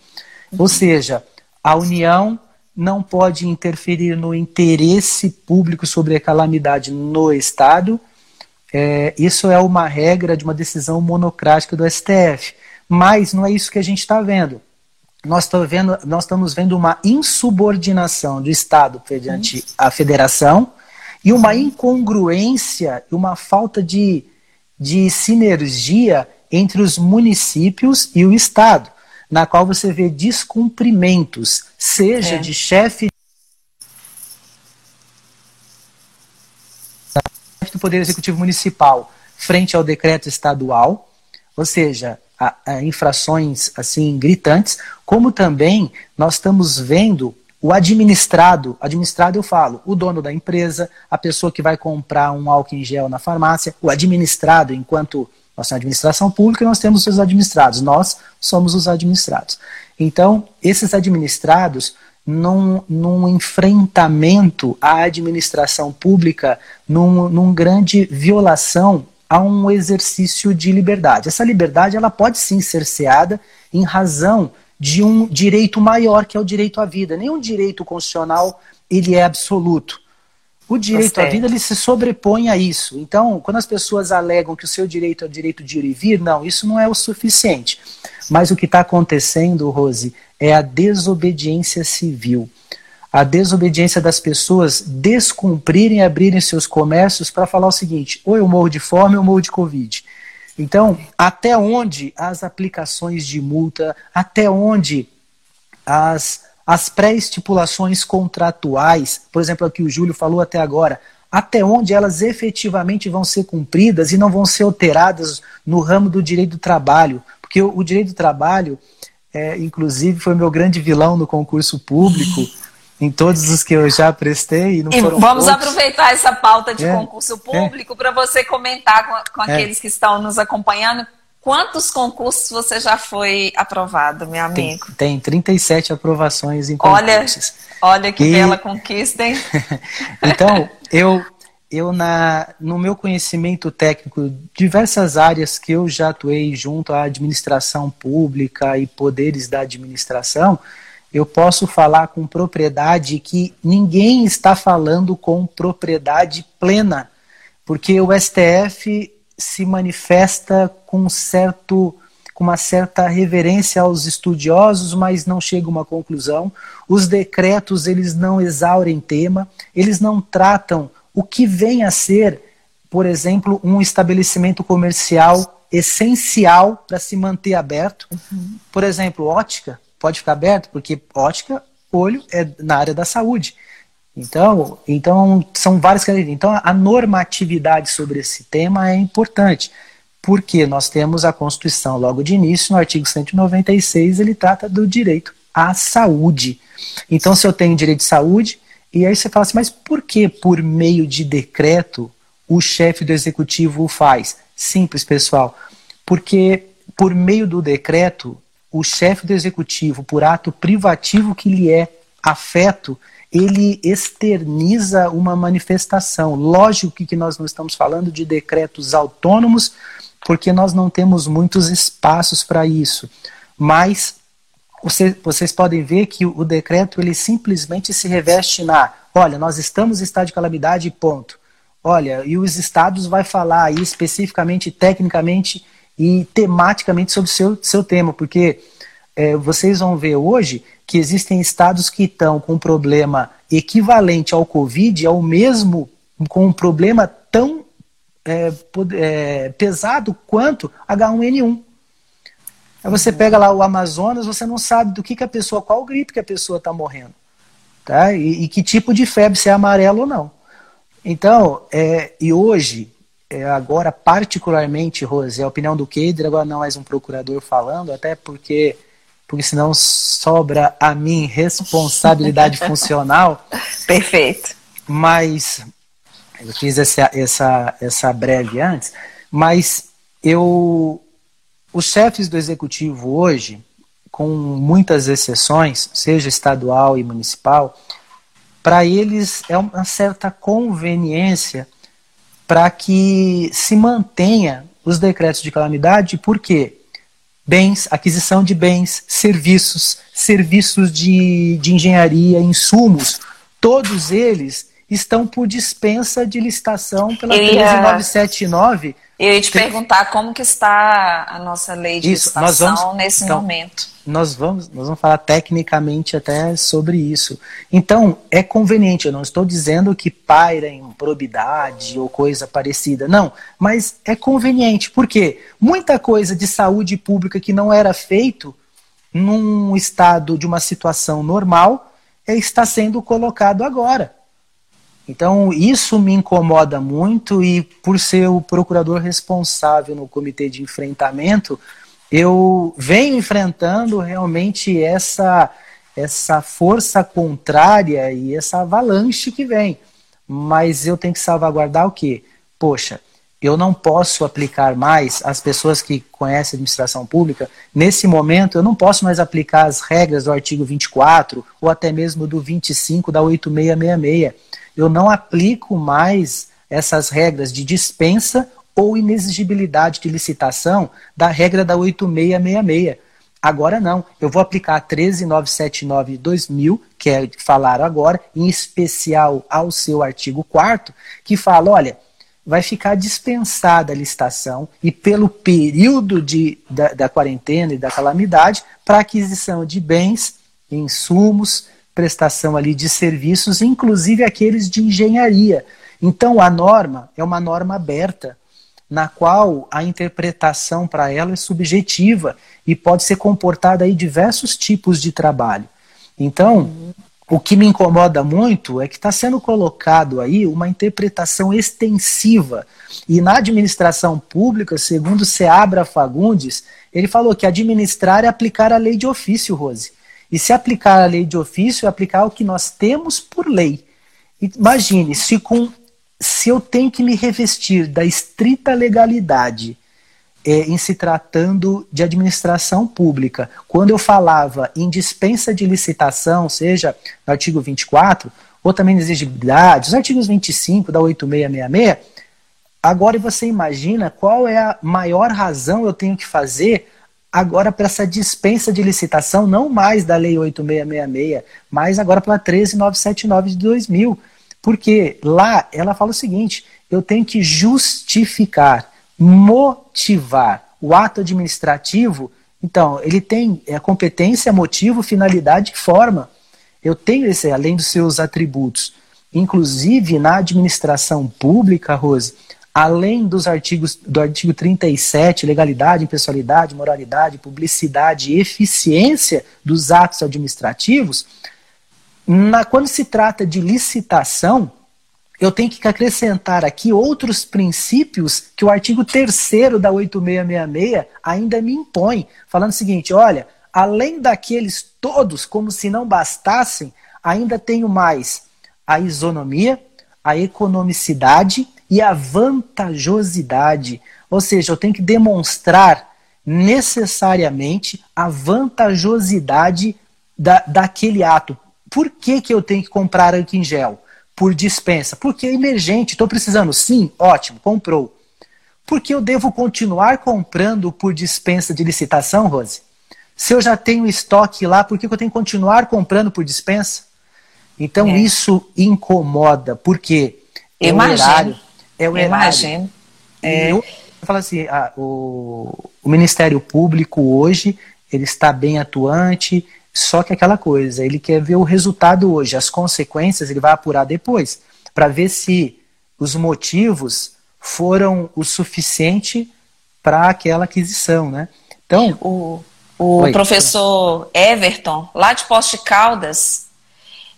Ou seja, a União não pode interferir no interesse público sobre a calamidade no Estado. É, isso é uma regra de uma decisão monocrática do STF. Mas não é isso que a gente está vendo. nós, vendo, nós estamos vendo uma insubordinação do Estado perante a federação e uma incongruência e uma falta de, de sinergia entre os municípios e o Estado, na qual você vê descumprimentos, seja é. de chefe do Poder Executivo Municipal frente ao decreto estadual, ou seja, a, a infrações assim gritantes, como também nós estamos vendo o administrado, administrado eu falo, o dono da empresa, a pessoa que vai comprar um álcool em gel na farmácia, o administrado, enquanto nós somos administração pública, nós temos os administrados, nós somos os administrados. Então, esses administrados, num, num enfrentamento à administração pública, num, num grande violação a um exercício de liberdade. Essa liberdade ela pode sim ser cerceada em razão de um direito maior, que é o direito à vida. Nenhum direito constitucional ele é absoluto. O direito à vida ele se sobrepõe a isso. Então, quando as pessoas alegam que o seu direito é o direito de ir e vir, não, isso não é o suficiente. Mas o que está acontecendo, Rose, é a desobediência civil a desobediência das pessoas descumprirem e abrirem seus comércios para falar o seguinte: ou eu morro de fome ou eu morro de Covid. Então, até onde as aplicações de multa, até onde as, as pré-estipulações contratuais, por exemplo, aqui o Júlio falou até agora, até onde elas efetivamente vão ser cumpridas e não vão ser alteradas no ramo do direito do trabalho. Porque o, o direito do trabalho, é, inclusive, foi meu grande vilão no concurso público em todos os que eu já prestei. E, não e foram vamos poucos. aproveitar essa pauta de é, concurso público é. para você comentar com, com é. aqueles que estão nos acompanhando. Quantos concursos você já foi aprovado, meu amigo? Tem, tem 37 aprovações em concursos. Olha, olha que e... bela conquista, hein? [LAUGHS] então, eu, eu na, no meu conhecimento técnico, diversas áreas que eu já atuei junto à administração pública e poderes da administração, eu posso falar com propriedade que ninguém está falando com propriedade plena, porque o STF se manifesta com certo com uma certa reverência aos estudiosos, mas não chega a uma conclusão. Os decretos, eles não exaurem tema, eles não tratam o que vem a ser, por exemplo, um estabelecimento comercial essencial para se manter aberto. Uhum. Por exemplo, ótica pode ficar aberto, porque ótica, olho é na área da saúde. Então, então são várias características. Então, a normatividade sobre esse tema é importante, porque nós temos a Constituição logo de início, no artigo 196, ele trata do direito à saúde. Então, se eu tenho direito de saúde, e aí você fala assim, mas por que por meio de decreto o chefe do executivo o faz? Simples, pessoal. Porque por meio do decreto o chefe do executivo, por ato privativo que lhe é afeto, ele externiza uma manifestação. Lógico que nós não estamos falando de decretos autônomos, porque nós não temos muitos espaços para isso. Mas você, vocês podem ver que o decreto ele simplesmente se reveste na, olha, nós estamos em estado de calamidade, ponto. Olha, e os estados vai falar aí especificamente, tecnicamente, e tematicamente sobre o seu, seu tema, porque é, vocês vão ver hoje que existem estados que estão com um problema equivalente ao Covid, ao mesmo, com um problema tão é, é, pesado quanto H1N1. Aí você pega lá o Amazonas, você não sabe do que, que a pessoa, qual gripe que a pessoa está morrendo. Tá? E, e, que tipo de febre, se é amarelo ou não. Então, é, e hoje, é, agora, particularmente, Rose, é a opinião do Keider, agora não mais um procurador falando, até porque, porque senão sobra a mim responsabilidade [LAUGHS] funcional. Perfeito. Mas, eu fiz essa, essa, essa breve antes, mas eu, os chefes do executivo hoje, com muitas exceções, seja estadual e municipal, para eles é uma certa conveniência para que se mantenha os decretos de calamidade, por quê? Bens, aquisição de bens, serviços, serviços de, de engenharia, insumos, todos eles, estão por dispensa de licitação pela ia, 13979. Eu ia te perguntar como que está a nossa lei de isso, licitação vamos, nesse então, momento. Nós vamos, nós vamos falar tecnicamente até sobre isso. Então, é conveniente, eu não estou dizendo que paira em probidade ou coisa parecida, não, mas é conveniente, porque muita coisa de saúde pública que não era feito num estado de uma situação normal é, está sendo colocado agora. Então, isso me incomoda muito e, por ser o procurador responsável no comitê de enfrentamento, eu venho enfrentando realmente essa, essa força contrária e essa avalanche que vem. Mas eu tenho que salvaguardar o quê? Poxa, eu não posso aplicar mais as pessoas que conhecem administração pública, nesse momento eu não posso mais aplicar as regras do artigo 24 ou até mesmo do 25 da 8666 eu não aplico mais essas regras de dispensa ou inexigibilidade de licitação da regra da 8666. Agora não, eu vou aplicar a 13979 de 2000, que é que falaram agora, em especial ao seu artigo 4 que fala, olha, vai ficar dispensada a licitação e pelo período de, da, da quarentena e da calamidade para aquisição de bens, insumos, prestação ali de serviços, inclusive aqueles de engenharia. Então a norma é uma norma aberta, na qual a interpretação para ela é subjetiva e pode ser comportada aí diversos tipos de trabalho. Então, o que me incomoda muito é que está sendo colocado aí uma interpretação extensiva. E na administração pública, segundo Seabra Fagundes, ele falou que administrar é aplicar a lei de ofício, Rose. E se aplicar a lei de ofício, é aplicar o que nós temos por lei. Imagine, se, com, se eu tenho que me revestir da estrita legalidade é, em se tratando de administração pública, quando eu falava em dispensa de licitação, seja no artigo 24, ou também exigibilidade, os artigos 25 da 8666, agora você imagina qual é a maior razão eu tenho que fazer agora para essa dispensa de licitação, não mais da Lei 8666, mas agora pela 13979 de 2000. Porque lá ela fala o seguinte: eu tenho que justificar, motivar o ato administrativo. Então, ele tem a competência, motivo, finalidade e forma. Eu tenho esse, além dos seus atributos. Inclusive, na administração pública, Rose, além dos artigos do artigo 37, legalidade, impessoalidade, moralidade, publicidade e eficiência dos atos administrativos, na, quando se trata de licitação, eu tenho que acrescentar aqui outros princípios que o artigo 3 da 8666 ainda me impõe, falando o seguinte: olha, além daqueles todos, como se não bastassem, ainda tenho mais a isonomia, a economicidade e a vantajosidade. Ou seja, eu tenho que demonstrar necessariamente a vantajosidade da, daquele ato. Por que, que eu tenho que comprar álcool em gel? Por dispensa. Porque é emergente, estou precisando. Sim, ótimo, comprou. Por que eu devo continuar comprando por dispensa de licitação, Rose? Se eu já tenho estoque lá, por que eu tenho que continuar comprando por dispensa? Então é. isso incomoda, porque é o horário, é o Imagino. É. Eu, eu falo assim, a, o, o Ministério Público hoje ele está bem atuante, só que aquela coisa, ele quer ver o resultado hoje, as consequências ele vai apurar depois, para ver se os motivos foram o suficiente para aquela aquisição, né? Então, o, o professor Everton, lá de Poste Caldas,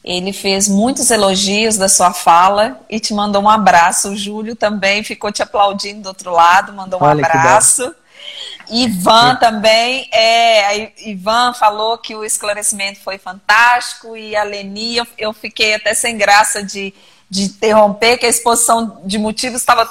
ele fez muitos elogios da sua fala e te mandou um abraço. O Júlio também ficou te aplaudindo do outro lado, mandou um Olha abraço. Ivan também, é, Ivan falou que o esclarecimento foi fantástico e a Leni, eu, eu fiquei até sem graça de, de interromper, que a exposição de motivos estava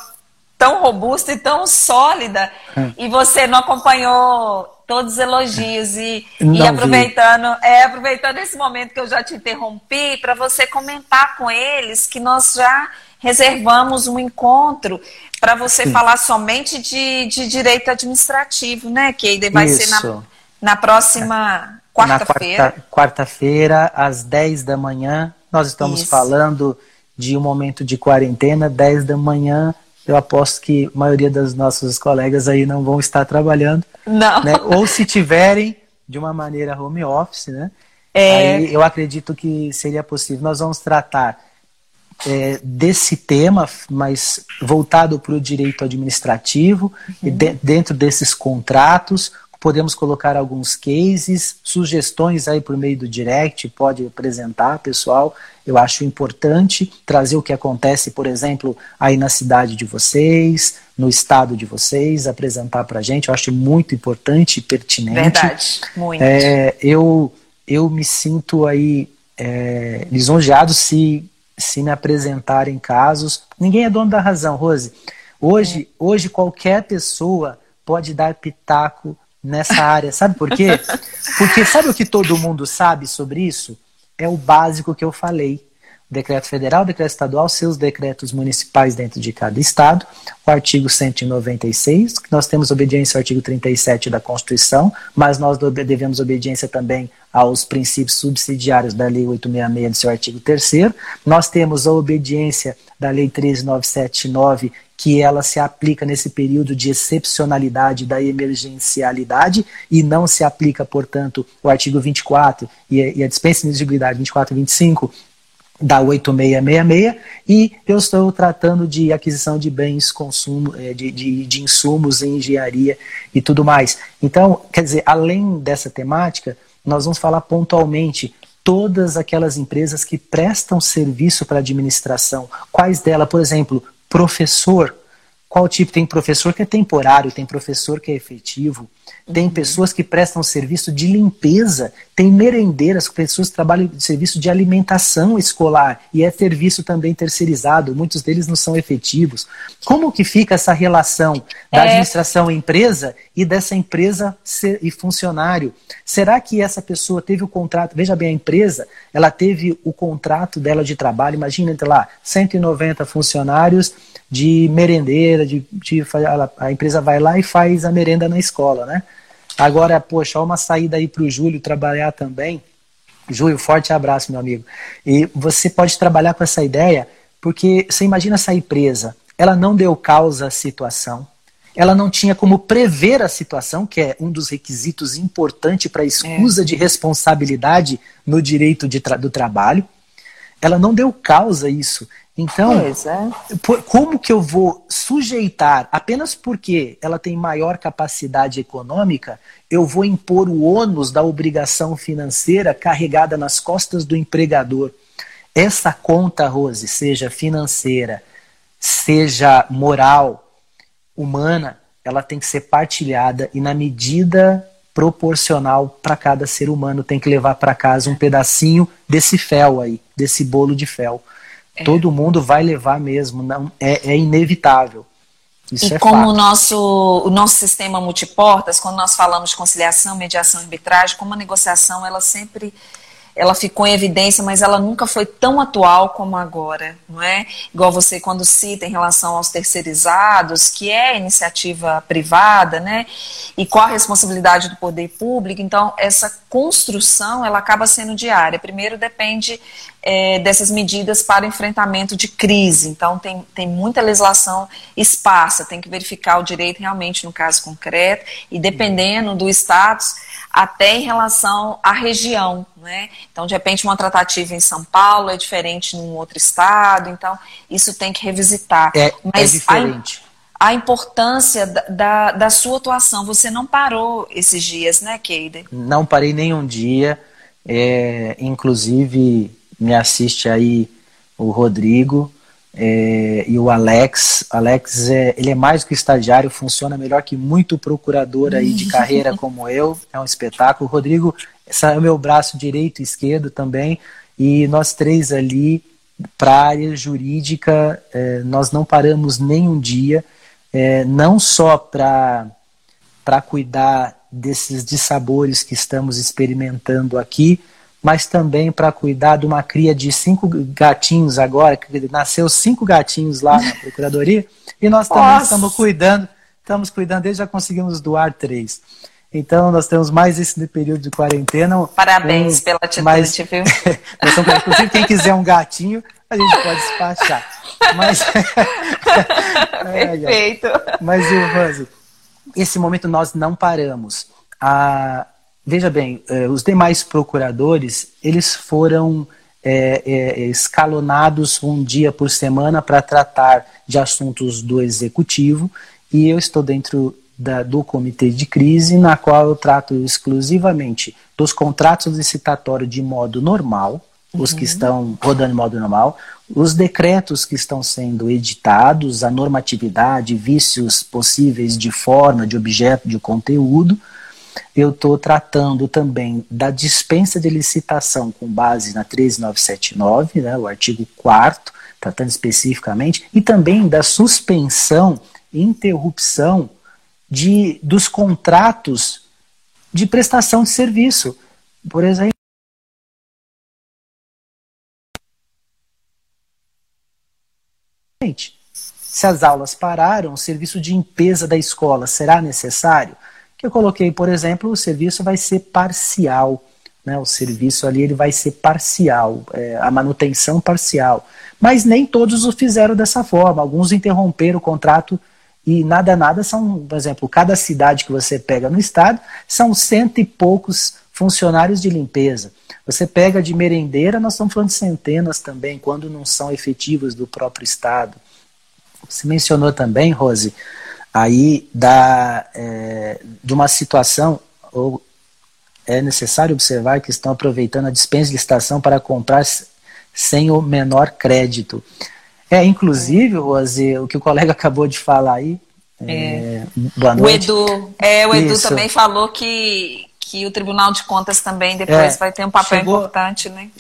tão robusta e tão sólida, hum. e você não acompanhou todos os elogios e, e aproveitando, é, aproveitando esse momento que eu já te interrompi, para você comentar com eles que nós já reservamos um encontro para você Sim. falar somente de, de direito administrativo, né? Que vai Isso. ser na, na próxima quarta-feira. Quarta-feira, às 10 da manhã, nós estamos Isso. falando de um momento de quarentena, 10 da manhã, eu aposto que a maioria dos nossos colegas aí não vão estar trabalhando. Não. Né? Ou se tiverem, de uma maneira home office, né? É... Aí eu acredito que seria possível. Nós vamos tratar é, desse tema, mas voltado para o direito administrativo, uhum. e de, dentro desses contratos, podemos colocar alguns cases, sugestões aí por meio do direct, pode apresentar, pessoal. Eu acho importante trazer o que acontece, por exemplo, aí na cidade de vocês, no estado de vocês, apresentar para a gente. Eu acho muito importante e pertinente. Verdade, muito. É, eu, eu me sinto aí é, lisonjeado se, se me apresentarem casos. Ninguém é dono da razão, Rose. Hoje, é. hoje qualquer pessoa pode dar pitaco nessa área. Sabe por quê? [LAUGHS] Porque sabe o que todo mundo sabe sobre isso? É o básico que eu falei. Decreto federal, decreto estadual, seus decretos municipais dentro de cada estado, o artigo 196, que nós temos obediência ao artigo 37 da Constituição, mas nós devemos obediência também aos princípios subsidiários da Lei 866, do seu artigo 3 Nós temos a obediência da Lei 13979, que ela se aplica nesse período de excepcionalidade da emergencialidade e não se aplica, portanto, o artigo 24 e, a dispensa de exigibilidade 24 e 25 da 8666 e eu estou tratando de aquisição de bens, consumo, eh, de, de, de insumos em engenharia e tudo mais. Então, quer dizer, além dessa temática, nós vamos falar pontualmente todas aquelas empresas que prestam serviço para a administração. Quais delas, por exemplo, professor. Qual tipo? Tem professor que é temporário, tem professor que é efetivo, tem uhum. pessoas que prestam serviço de limpeza, tem merendeiras, pessoas que trabalham de serviço de alimentação escolar e é serviço também terceirizado, muitos deles não são efetivos. Como que fica essa relação da é. administração empresa e dessa empresa ser, e funcionário? Será que essa pessoa teve o contrato, veja bem, a empresa, ela teve o contrato dela de trabalho, imagina, entre lá, 190 funcionários, de merendeira, de, de a empresa vai lá e faz a merenda na escola, né? Agora, poxa, uma saída aí para o Júlio trabalhar também. Júlio, forte abraço, meu amigo. E você pode trabalhar com essa ideia, porque você imagina essa empresa, ela não deu causa à situação, ela não tinha como prever a situação, que é um dos requisitos importantes para a escusa é. de responsabilidade no direito de tra do trabalho. Ela não deu causa a isso. Então, é. como que eu vou sujeitar, apenas porque ela tem maior capacidade econômica, eu vou impor o ônus da obrigação financeira carregada nas costas do empregador? Essa conta, Rose, seja financeira, seja moral, humana, ela tem que ser partilhada e na medida proporcional para cada ser humano tem que levar para casa um pedacinho desse fel aí, desse bolo de fel. É. Todo mundo vai levar mesmo, não é, é inevitável. Isso e é como o nosso, o nosso sistema multiportas, quando nós falamos de conciliação, mediação arbitragem, como a negociação ela sempre ela ficou em evidência, mas ela nunca foi tão atual como agora, não é? Igual você quando cita em relação aos terceirizados, que é iniciativa privada, né? E qual a responsabilidade do poder público? Então, essa construção, ela acaba sendo diária. Primeiro depende é, dessas medidas para enfrentamento de crise. Então, tem, tem muita legislação esparsa, tem que verificar o direito realmente no caso concreto, e dependendo do status, até em relação à região. Né? Então, de repente, uma tratativa em São Paulo é diferente num outro estado, então isso tem que revisitar. É, é Mas é diferente. A, a importância da, da, da, sua atuação, você não parou esses dias, né, Keide? Não parei nenhum dia, é, inclusive me assiste aí o Rodrigo é, e o Alex. Alex é, ele é mais do que estagiário, funciona melhor que muito procurador aí de carreira [LAUGHS] como eu. É um espetáculo. O Rodrigo esse é o meu braço direito e esquerdo também. E nós três ali, para a área jurídica, é, nós não paramos nem um dia, é, não só para cuidar desses dissabores que estamos experimentando aqui, mas também para cuidar de uma cria de cinco gatinhos agora, que nasceu cinco gatinhos lá na Procuradoria, e nós também Nossa. estamos cuidando, estamos cuidando, desde já conseguimos doar três. Então, nós temos mais esse período de quarentena. Parabéns um, pela atitude, mas, viu? [LAUGHS] inclusive, quem quiser um gatinho, a gente pode despachar. Mas, [LAUGHS] [LAUGHS] Perfeito. Mas, Rose, esse momento nós não paramos. A, veja bem, eh, os demais procuradores, eles foram é, é, escalonados um dia por semana para tratar de assuntos do executivo e eu estou dentro da, do comitê de crise, na qual eu trato exclusivamente dos contratos licitatórios de modo normal, uhum. os que uhum. estão rodando de modo normal, os decretos que estão sendo editados, a normatividade, vícios possíveis de forma, de objeto, de conteúdo. Eu estou tratando também da dispensa de licitação com base na 13979, né, o artigo 4 tratando especificamente, e também da suspensão e interrupção de, dos contratos de prestação de serviço. Por exemplo, se as aulas pararam, o serviço de limpeza da escola será necessário? Eu coloquei, por exemplo, o serviço vai ser parcial. Né, o serviço ali ele vai ser parcial, é, a manutenção parcial. Mas nem todos o fizeram dessa forma. Alguns interromperam o contrato e nada, nada são, por exemplo, cada cidade que você pega no estado são cento e poucos funcionários de limpeza. Você pega de merendeira, nós estamos falando de centenas também, quando não são efetivos do próprio estado. Você mencionou também, Rose, aí da, é, de uma situação, ou é necessário observar que estão aproveitando a dispensa de licitação para comprar sem o menor crédito. É, inclusive, Rose, o que o colega [LAUGHS] acabou de falar aí. É. É, boa noite. O Edu, é, o Edu Isso. também falou que, que o Tribunal de Contas também depois é, vai ter um papel chegou, importante, né?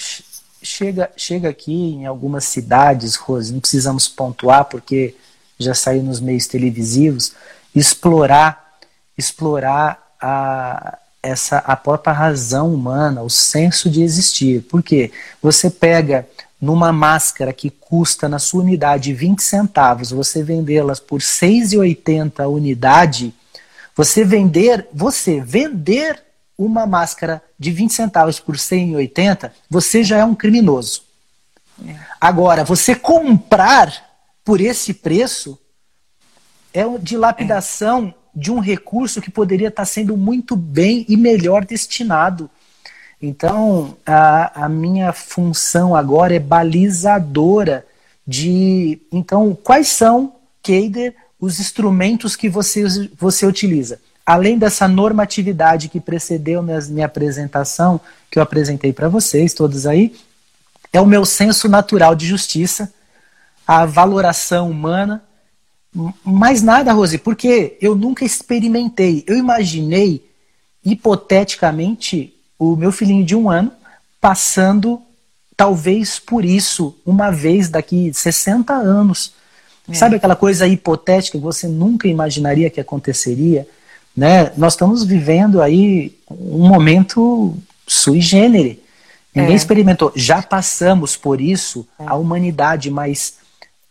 Chega, chega aqui em algumas cidades, Rose, não precisamos pontuar porque já saiu nos meios televisivos, explorar, explorar a, essa a própria razão humana, o senso de existir. Por quê? Você pega numa máscara que custa na sua unidade 20 centavos, você vendê-las por 6,80 a unidade, você vender, você vender uma máscara de 20 centavos por 180, você já é um criminoso. É. Agora, você comprar por esse preço é uma dilapidação de um recurso que poderia estar sendo muito bem e melhor destinado. Então, a, a minha função agora é balizadora de. Então, quais são, Keider, os instrumentos que você, você utiliza? Além dessa normatividade que precedeu minha apresentação, que eu apresentei para vocês, todos aí, é o meu senso natural de justiça, a valoração humana, mais nada, Rose, porque eu nunca experimentei. Eu imaginei, hipoteticamente, o meu filhinho de um ano passando, talvez por isso, uma vez daqui 60 anos. É. Sabe aquela coisa hipotética que você nunca imaginaria que aconteceria? Né? Nós estamos vivendo aí um momento sui generis. Ninguém é. experimentou. Já passamos por isso, a humanidade, mas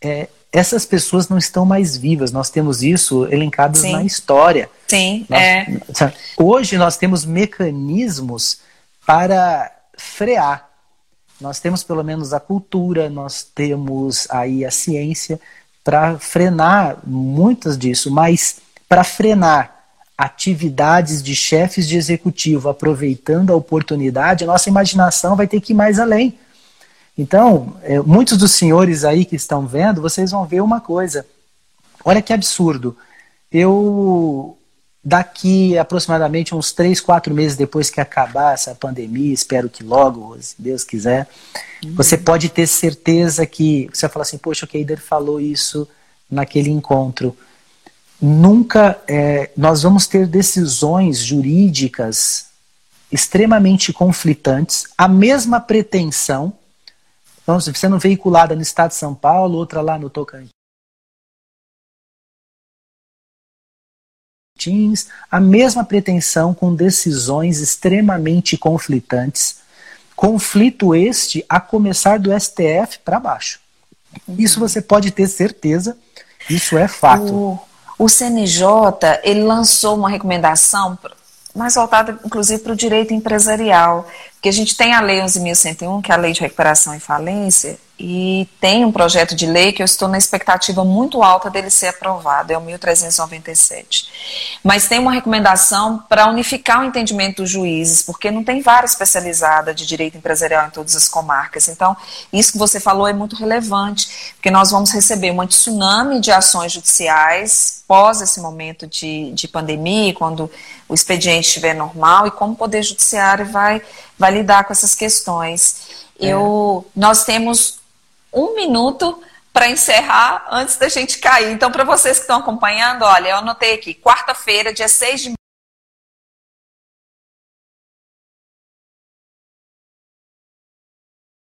é, essas pessoas não estão mais vivas. Nós temos isso elencado na história. Sim, nós, é. Hoje nós temos mecanismos para frear. Nós temos pelo menos a cultura, nós temos aí a ciência para frenar muitas disso, mas para frenar atividades de chefes de executivo aproveitando a oportunidade, a nossa imaginação vai ter que ir mais além. Então, é, muitos dos senhores aí que estão vendo, vocês vão ver uma coisa. Olha que absurdo. Eu daqui aproximadamente uns três, quatro meses depois que acabar essa pandemia, espero que logo, se Deus quiser, uhum. você pode ter certeza que você vai falar assim, poxa, o Keider falou isso naquele encontro. Nunca é, nós vamos ter decisões jurídicas extremamente conflitantes, a mesma pretensão, então, sendo veiculada no estado de São Paulo, outra lá no Tocantins a mesma pretensão com decisões extremamente conflitantes. Conflito este a começar do STF para baixo. Isso você pode ter certeza, isso é fato. O, o CNJ, ele lançou uma recomendação mais voltada, inclusive, para o direito empresarial. Porque a gente tem a Lei 11.101, que é a Lei de Recuperação e Falência, e tem um projeto de lei que eu estou na expectativa muito alta dele ser aprovado, é o 1397. Mas tem uma recomendação para unificar o entendimento dos juízes, porque não tem vara especializada de direito empresarial em todas as comarcas. Então, isso que você falou é muito relevante, porque nós vamos receber uma tsunami de ações judiciais pós esse momento de, de pandemia, quando o expediente estiver normal, e como o Poder Judiciário vai, vai lidar com essas questões. É. Eu, nós temos um minuto para encerrar antes da gente cair. Então, para vocês que estão acompanhando, olha, eu anotei aqui, quarta-feira, dia 6 de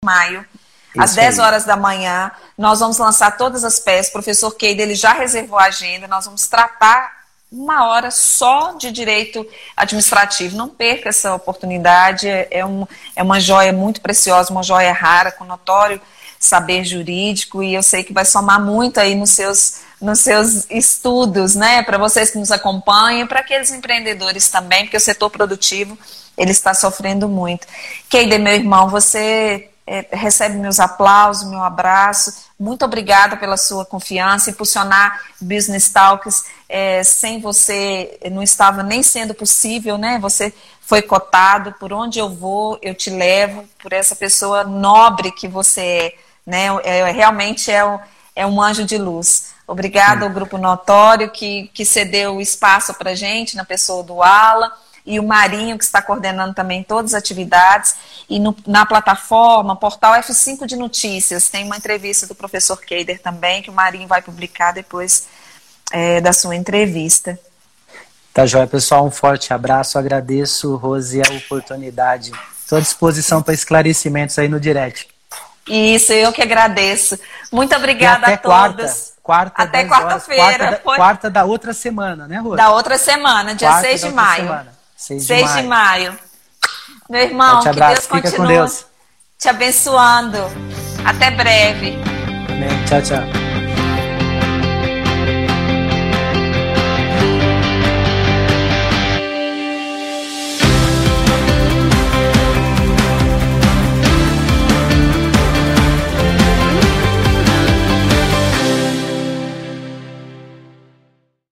maio, Isso às 10 aí. horas da manhã, nós vamos lançar todas as peças. O professor Keide, ele já reservou a agenda, nós vamos tratar uma hora só de direito administrativo. Não perca essa oportunidade, é, um, é uma joia muito preciosa, uma joia rara, com notório saber jurídico e eu sei que vai somar muito aí nos seus, nos seus estudos, né? Para vocês que nos acompanham, para aqueles empreendedores também, porque o setor produtivo ele está sofrendo muito. Keide, meu irmão, você é, recebe meus aplausos, meu abraço. Muito obrigada pela sua confiança. Impulsionar Business Talks é, sem você não estava nem sendo possível, né? Você foi cotado. Por onde eu vou, eu te levo. Por essa pessoa nobre que você é né? É, realmente é, um, é um anjo de luz. Obrigada ao Grupo Notório que, que cedeu o espaço para a gente, na pessoa do Ala, e o Marinho, que está coordenando também todas as atividades. E no, na plataforma, portal F5 de Notícias, tem uma entrevista do professor Keider também, que o Marinho vai publicar depois é, da sua entrevista. Tá joia, pessoal. Um forte abraço. Agradeço, Rose, a oportunidade. Estou à disposição para esclarecimentos aí no direct. Isso, eu que agradeço. Muito obrigada a todos. Quarta, até quarta-feira. Quarta, foi... quarta, da outra semana, né, Rô? Da outra semana, dia quarta 6 de maio. Semana. 6 de 6 maio. de maio. Meu irmão, que Deus Fica continue Deus. te abençoando. Até breve. Amém. Tchau, tchau.